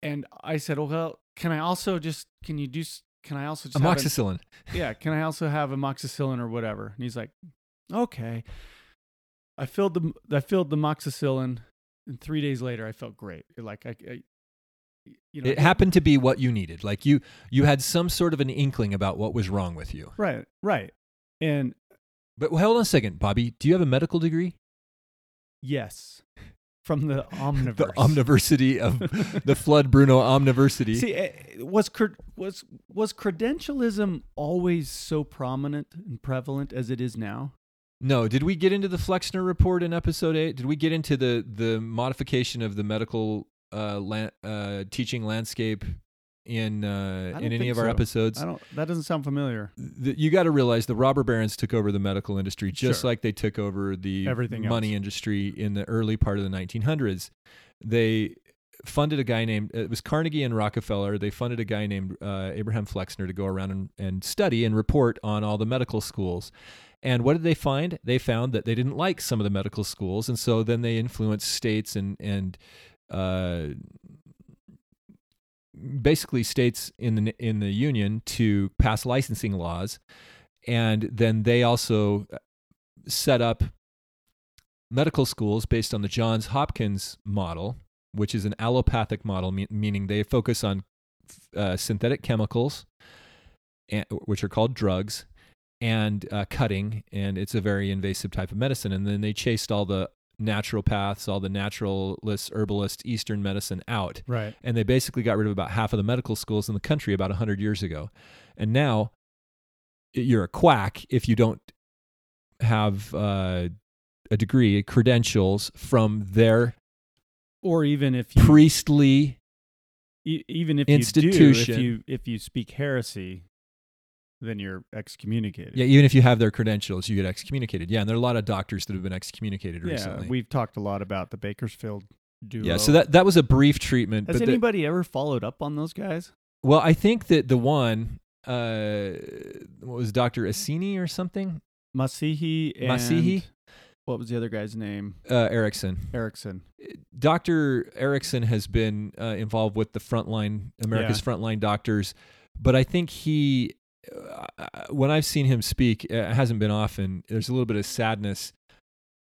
and i said oh, well can i also just can you do can i also just an- Amoxicillin. yeah can i also have amoxicillin or whatever and he's like okay i filled the i filled the amoxicillin and three days later i felt great like i, I you know It happened to be what you needed. Like you you had some sort of an inkling about what was wrong with you. right right and But hold on a second, Bobby. Do you have a medical degree? yes from the omniverse The omniversity of the Flood Bruno omniversity. See, eh, was was was credentialism always so prominent and prevalent as it is now? No, did we get into the Flexner report in episode eight? Did we get into the the modification of the medical uh, lan- uh, teaching landscape in uh, in any of our episodes? I don't. That doesn't sound familiar. The, you got to realize the robber barons took over the medical industry just Sure. like they took over the Everything money else. industry in the early part of the 1900s. They funded a guy named it was Carnegie and Rockefeller. They funded a guy named uh, Abraham Flexner to go around and, and study and report on all the medical schools. And what did they find? They found that they didn't like some of the medical schools, and so then they influenced states and and uh, basically states in the in the union to pass licensing laws, and then they also set up medical schools based on the Johns Hopkins model, which is an allopathic model, me- meaning they focus on uh, synthetic chemicals, and, which are called drugs, and uh, cutting, and it's a very invasive type of medicine. And then they chased all the naturopaths, all the naturalists, herbalists, Eastern medicine out Right. and they basically got rid of about half of the medical schools in the country about 100 years ago. And now you're a quack if you don't have uh, a degree, credentials from their Or even if you, priestly. e- even if you institution. do, if you if you speak heresy, then you're excommunicated. Yeah, even if you have their credentials, you get excommunicated. Yeah, and there are a lot of doctors that have been excommunicated recently. Yeah, recently. we've talked a lot about the Bakersfield duo. yeah, so that that was a brief treatment. has but the- anybody ever followed up on those guys? well, I think that the one, uh, what was Doctor Assini or something? Massihi and Massihi? What was the other guy's name? Uh, Erickson. Erickson. Dr. Erickson has been uh, involved with the frontline, America's frontline doctors, but I think he, when I've seen him speak, it hasn't been often. There's a little bit of sadness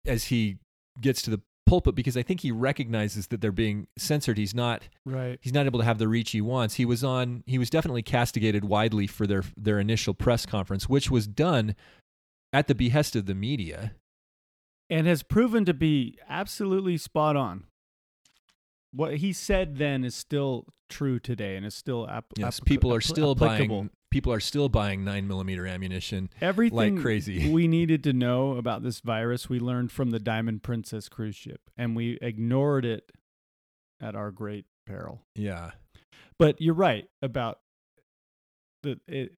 as he gets to the pulpit because I think he recognizes that they're being censored. He's not Right. he's not able to have the reach he wants. He was on he was definitely castigated widely for their their initial press conference, which was done at the behest of the media. And has proven to be absolutely spot on. What he said then is still true today and is still app- Yes, people are still applicable. buying people are still buying nine millimeter ammunition. Everything crazy. we needed to know about this virus, we learned from the Diamond Princess cruise ship, and we ignored it at our great peril. Yeah. But you're right about the it,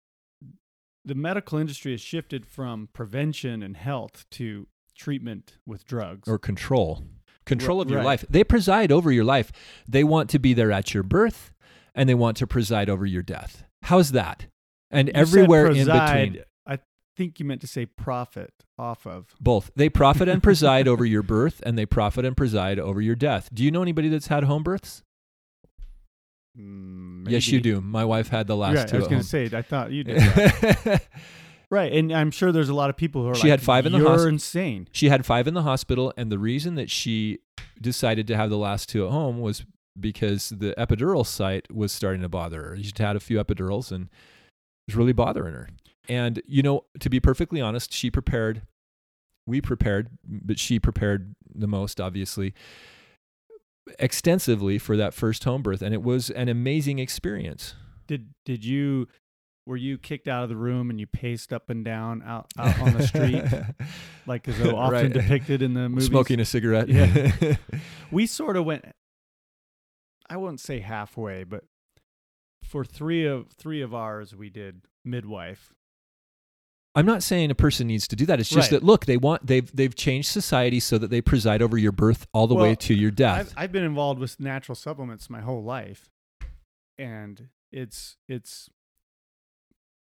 the medical industry has shifted from prevention and health to treatment with drugs. Or control. Control of your right. life. They preside over your life. They want to be there at your birth and they want to preside over your death. How's that? And You everywhere in between. I think you meant to say profit off of. Both. They profit and preside over your birth and they profit and preside over your death. Do you know anybody that's had home births? Mm, Yes, you do. My wife had the last Right, two I was going to say, I thought you did. right, and I'm sure there's a lot of people who are She like, had five in the You're insane. She had five in the hospital, and the reason that she decided to have the last two at home was because the epidural site was starting to bother her. She'd had a few epidurals, and was really bothering her. And you know, to be perfectly honest, she prepared. We prepared, but she prepared the most, obviously, extensively for that first home birth, and it was an amazing experience. Did did you were you kicked out of the room and you paced up and down out, out on the street like as often Right. depicted in the movies? Smoking a cigarette. Yeah. we sort of went I wouldn't say halfway, but for three of three of ours we did midwife. I'm not saying a person needs to do that. It's just Right. that look, they want they've they've changed society so that they preside over your birth all the way to your death. I've, I've been involved with natural supplements my whole life, and it's it's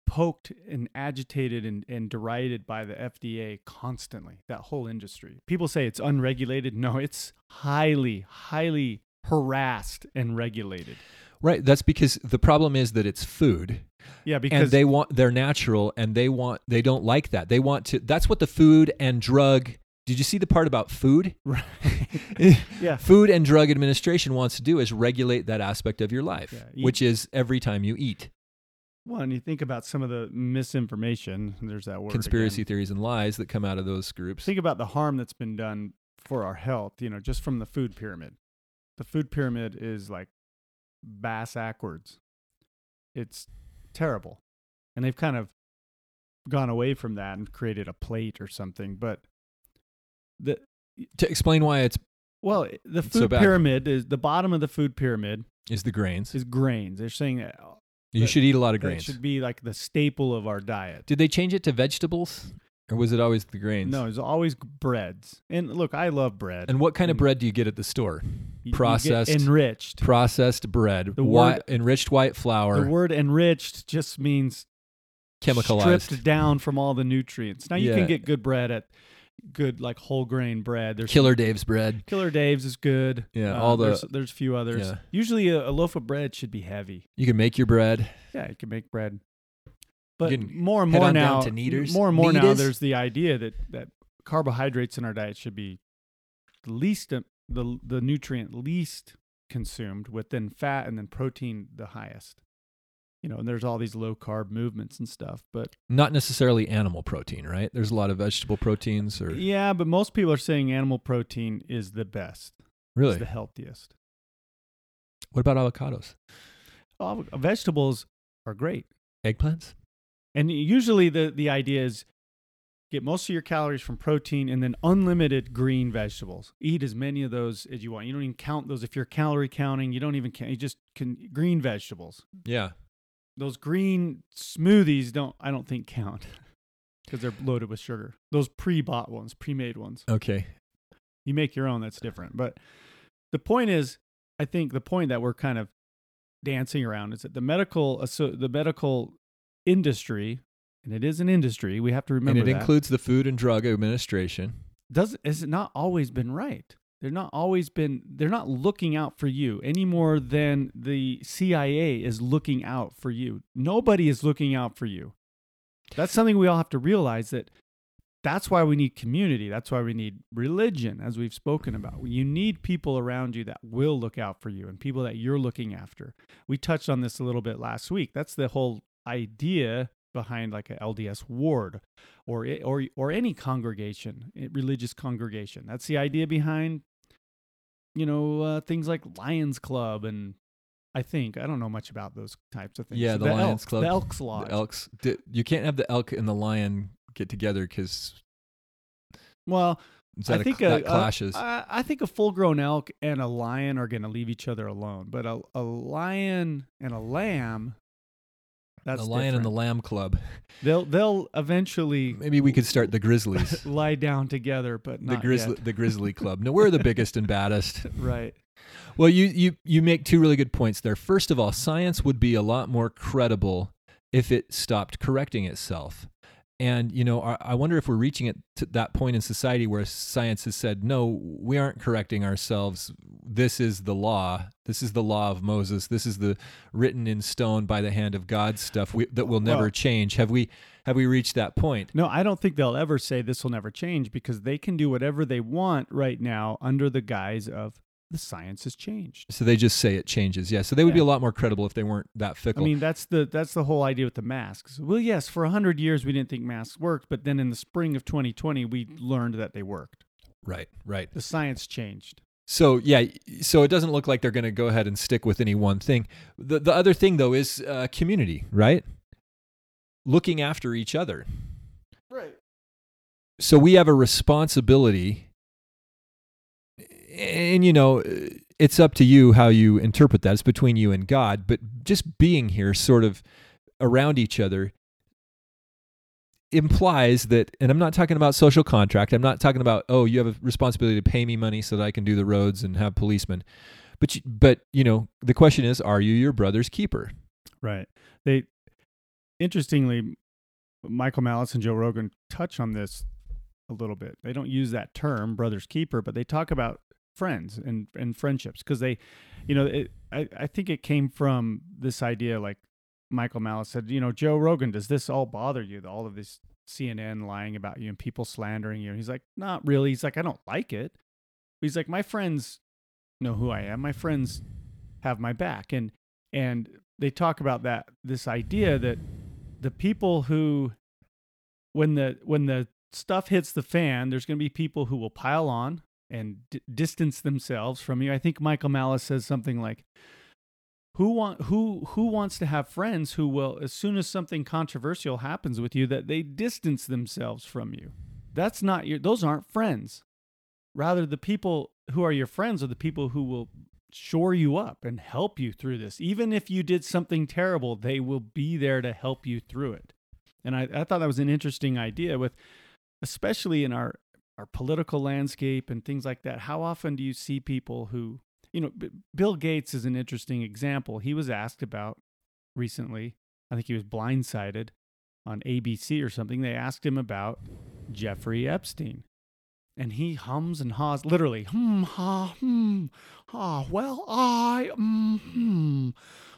poked and agitated and, and derided by the FDA constantly. That whole industry. People say it's unregulated. No, it's highly, highly harassed and regulated. Right. That's because the problem is that it's food. Yeah, because and they want they're natural and they want they don't like that. They want to that's what the food and drug did you see the part about food? right. yeah, Food and Drug Administration wants to do is regulate that aspect of your life, Yeah, which is every time you eat. well, and you think about some of the misinformation. There's that word. Conspiracy again. theories and lies that come out of those groups. think about the harm that's been done for our health, you know, just from the food pyramid. The food pyramid is like bass backwards. It's terrible. And they've kind of gone away from that and created a plate or something. But the to explain why it's well, the It's so food pyramid is the bottom of the food pyramid is the grains. is grains. They're saying uh, that You should eat a lot of grains. should be like the staple of our diet. Did they change it to vegetables, or was it always the grains? No, it's always breads. And look, I love bread. And what kind of bread do you get at the store? You- you get processed- enriched. Processed bread, The word- enriched white flour, The word enriched just means chemicalized. stripped down from all the nutrients. Now you Yeah. can get good bread at good like whole grain bread. There's Killer Dave's bread. Killer Dave's is good. Yeah, Uh, all the- there's, there's a few others. Yeah. Usually a, a loaf of bread should be heavy. You can make your bread. Yeah, you can make bread. But more and more now, more and more now, there's the idea that that carbohydrates in our diet should be the least uh, the the nutrient least consumed, with then fat and then protein the highest. You know, and there's all these low carb movements and stuff, but Not necessarily animal protein, right? There's a lot of vegetable proteins, or yeah, but most people are saying animal protein is the best, really. the healthiest. What about avocados? Vegetables are great. Eggplants? And usually the, the idea is get most of your calories from protein and then unlimited green vegetables. Eat as many of those as you want. You don't even count those. If you're calorie counting, you don't even count. You just can green vegetables. Yeah. Those green smoothies don't I don't think count because they're loaded with sugar. Those pre-bought ones, pre-made ones. Okay. You make your own, that's different. But the point is, I think the point that we're kind of dancing around is that the medical the medical industry, and it is an industry, we have to remember and it that, includes the Food and Drug Administration. does has it not always been right. They're not always been they're not looking out for you any more than the CIA is looking out for you. Nobody is looking out for you. That's something we all have to realize that that's why we need community. That's why we need religion, as we've spoken about. You need people around you that will look out for you and people that you're looking after. We touched on this a little bit last week. That's the whole idea behind like a LDS ward or or or any congregation, eh, religious congregation. That's the idea behind you know uh, things like Lions Club and I think I don't know much about those types of things. Yeah, the Lions Elks, Club, the Elks Lodge. The elks. You can't have the elk and the lion get together because Well, I think that a, a- clashes. I, I think a full-grown elk and a lion are going to leave each other alone, but a, a lion and a lamb. That's the lion and the lamb club. They'll they'll eventually Maybe we could start the grizzlies. lie down together, but the not grizzly the grizzly club. No, we're the biggest and baddest. Right. Well, you you you make two really good points there. First of all, science would be a lot more credible if it stopped correcting itself. And you know, I I wonder if we're reaching it to that point in society where science has said, "No, we aren't correcting ourselves. This is the law. This is the law of Moses. This is the written in stone by the hand of God stuff we, that will never Well- change." Have we have we reached that point? No, I don't think they'll ever say this will never change because they can do whatever they want right now under the guise of the science has changed. So they just say it changes. Yeah. So they would be a lot more credible if they weren't that fickle. I mean, that's the that's the whole idea with the masks. Well, yes, for 100 years we didn't think masks worked, but then in the spring of 2020 we learned that they worked. right. Right. The science changed. So yeah, so it doesn't look like they're going to go ahead and stick with any one thing. The the other thing though is uh, community, right? Looking after each other. Right. So we have a responsibility, and you know, it's up to you how you interpret that. It's between you and God, but just being here, sort of around each other, implies that. And I'm not talking about social contract. I'm not talking about oh, you have a responsibility to pay me money so that I can do the roads and have policemen. But you, but you know, the question is, are you your brother's keeper? Right. They interestingly Michael Malice and Joe Rogan touch on this a little bit. They don't use that term brother's keeper, but they talk about friends and and friendships because they you know, it, I I think it came from this idea like Michael Malice said, you know, Joe Rogan, does this all bother you? All of this CNN lying about you and people slandering you. And he's like, not really. He's like, I don't like it. He's like, my friends know who I am. My friends have my back. And and they talk about that this idea that the people who when the when the stuff hits the fan, there's going to be people who will pile on and d- distance themselves from you. I think Michael Malice says something like who want who who wants to have friends who will as soon as something controversial happens with you that they distance themselves from you. That's not your those aren't friends. Rather the people who are your friends are the people who will shore you up and help you through this. Even if you did something terrible, they will be there to help you through it. And I, I thought that was an interesting idea with especially in our our political landscape and things like that. How often do you see people who, you know, B- Bill Gates is an interesting example. He was asked about recently. I think he was blindsided on ABC or something. They asked him about Jeffrey Epstein. And he hums and haws, literally, hmm, ha, hmm, ah, well, I, mm, hmm,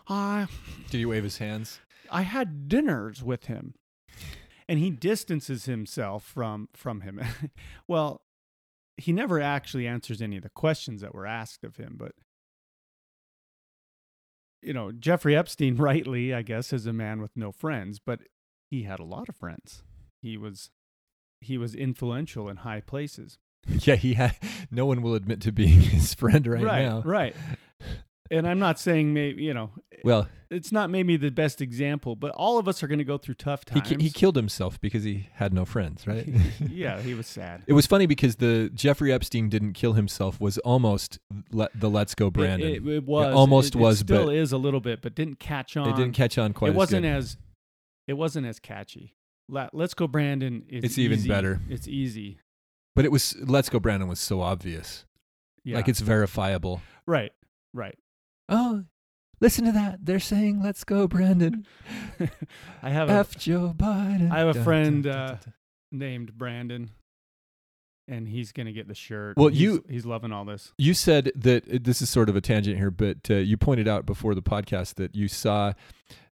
I, Did he wave his hands? I had dinners with him, and he distances himself from from him. well, he never actually answers any of the questions that were asked of him, but you know, Jeffrey Epstein, rightly, I guess, is a man with no friends, but he had a lot of friends. He was he was influential in high places. Yeah, he had. No one will admit to being his friend right, right, now. right. And I'm not saying maybe you know Well, it's not maybe the best example, but all of us are going to go through tough he times. ki- he killed himself because he had no friends, right? yeah, he was sad. It was funny because the Jeffrey Epstein didn't kill himself was almost le- the Let's Go Brandon. It, it, it was almost it, was, It still is a little bit, but didn't catch on. it didn't catch on quite. It as wasn't good. as. It wasn't as catchy. La- Let's go, Brandon. Is It's even better. It's easy. but it was Let's Go Brandon was so obvious, Yeah. like it's verifiable. right. Right. Oh, listen to that! They're saying Let's Go Brandon. I have a F Joe Biden. I have a Dun, friend, dun, dun, uh, dun, dun. named Brandon, and he's gonna get the shirt. Well, He's- you- he's loving all this. You said that uh, this is sort of a tangent here, but uh, you pointed out before the podcast that you saw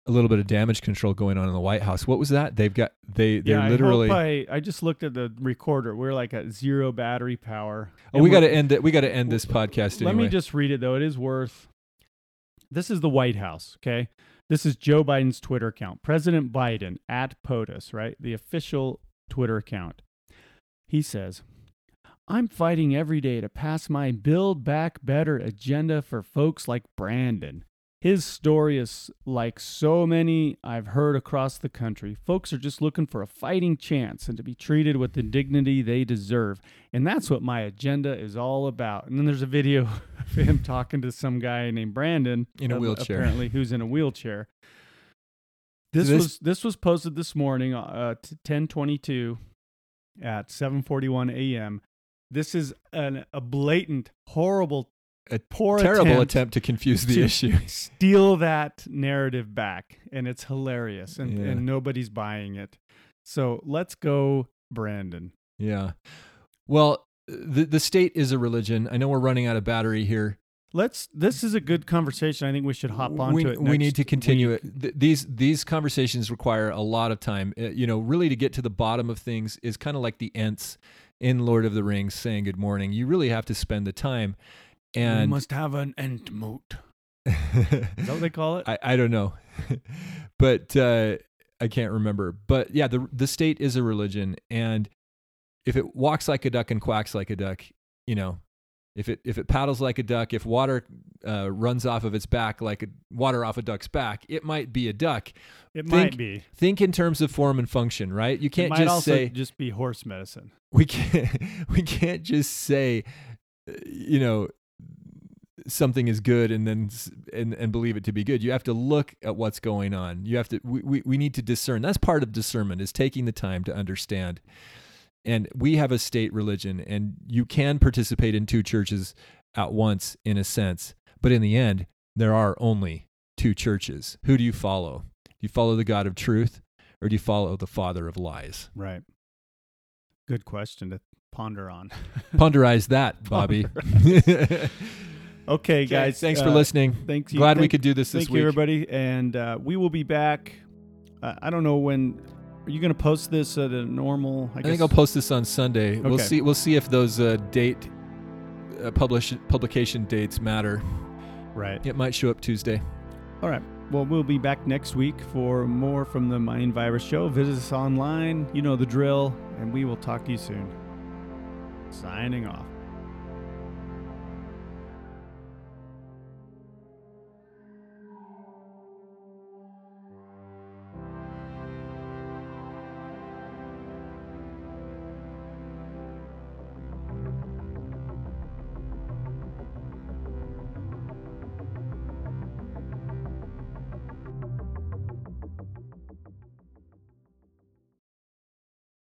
a little bit of damage control going on in the White House. What was that? They've got they they yeah, literally. I, hope I, I just looked at the recorder. We're like at zero battery power. oh, we got to end it. We got to end this podcast Let anyway. me just read it though. It is worth. This is the White House. Okay, this is Joe Biden's Twitter account. President Biden at POTUS, right? The official Twitter account. He says, "I'm fighting every day to pass my Build Back Better agenda for folks like Brandon." His story is like so many I've heard across the country. Folks are just looking for a fighting chance and to be treated with the dignity they deserve. And that's what my agenda is all about. And then there's a video of him talking to some guy named Brandon In a uh, wheelchair. apparently, who's in a wheelchair. This, this- was this was posted this morning, uh, 1022 at 7:41 a.m. This is an, a blatant, horrible, A poor Terrible attempt attempt to confuse the to issue. steal that narrative back, and it's hilarious, and, Yeah. and nobody's buying it. So let's go, Brandon. Yeah. Well, the the state is a religion. I know we're running out of battery here. Let's. This is a good conversation. I think we should hop onto we, it. we need to continue week. it. Th- these these conversations require a lot of time. Uh, you know, really to get to the bottom of things is kind of like the Ents in Lord of the Rings saying good morning. You really have to spend the time. And must have an Entmoot. Is that what they call it? I, I don't know, but uh, I can't remember. But yeah, the the state is a religion, and if it walks like a duck and quacks like a duck, you know, if it if it paddles like a duck, if water uh, runs off of its back like a, water off a duck's back, it might be a duck. it think- might be. Think in terms of form and function, right? You can't might just also say just be horse medicine. we can't we can't just say uh, you know something is good and then and, and believe it to be good. You have to look at what's going on. You have to we, we, we need to discern. That's part of discernment is taking the time to understand. And we have a state religion and you can participate in two churches at once in a sense. But in the end there are only two churches. Who do you follow? Do you follow the god of truth or do you follow the father of lies? Right. Good question to ponder on. ponderize that bobby Okay, guys. thanks for uh, listening Thanks. you- glad we could do this this Thank week you, everybody, and uh, we will be back. Uh, I don't know when. Are you going to post this at a normal? I, I think I'll post this on Sunday. We'll see. We'll see if those uh, date uh, publish publication dates matter. right. It might show up Tuesday. All right. Well, we'll be back next week for more from the Mind Virus Show. Visit us online. You know the drill, and we will talk to you soon. Signing off.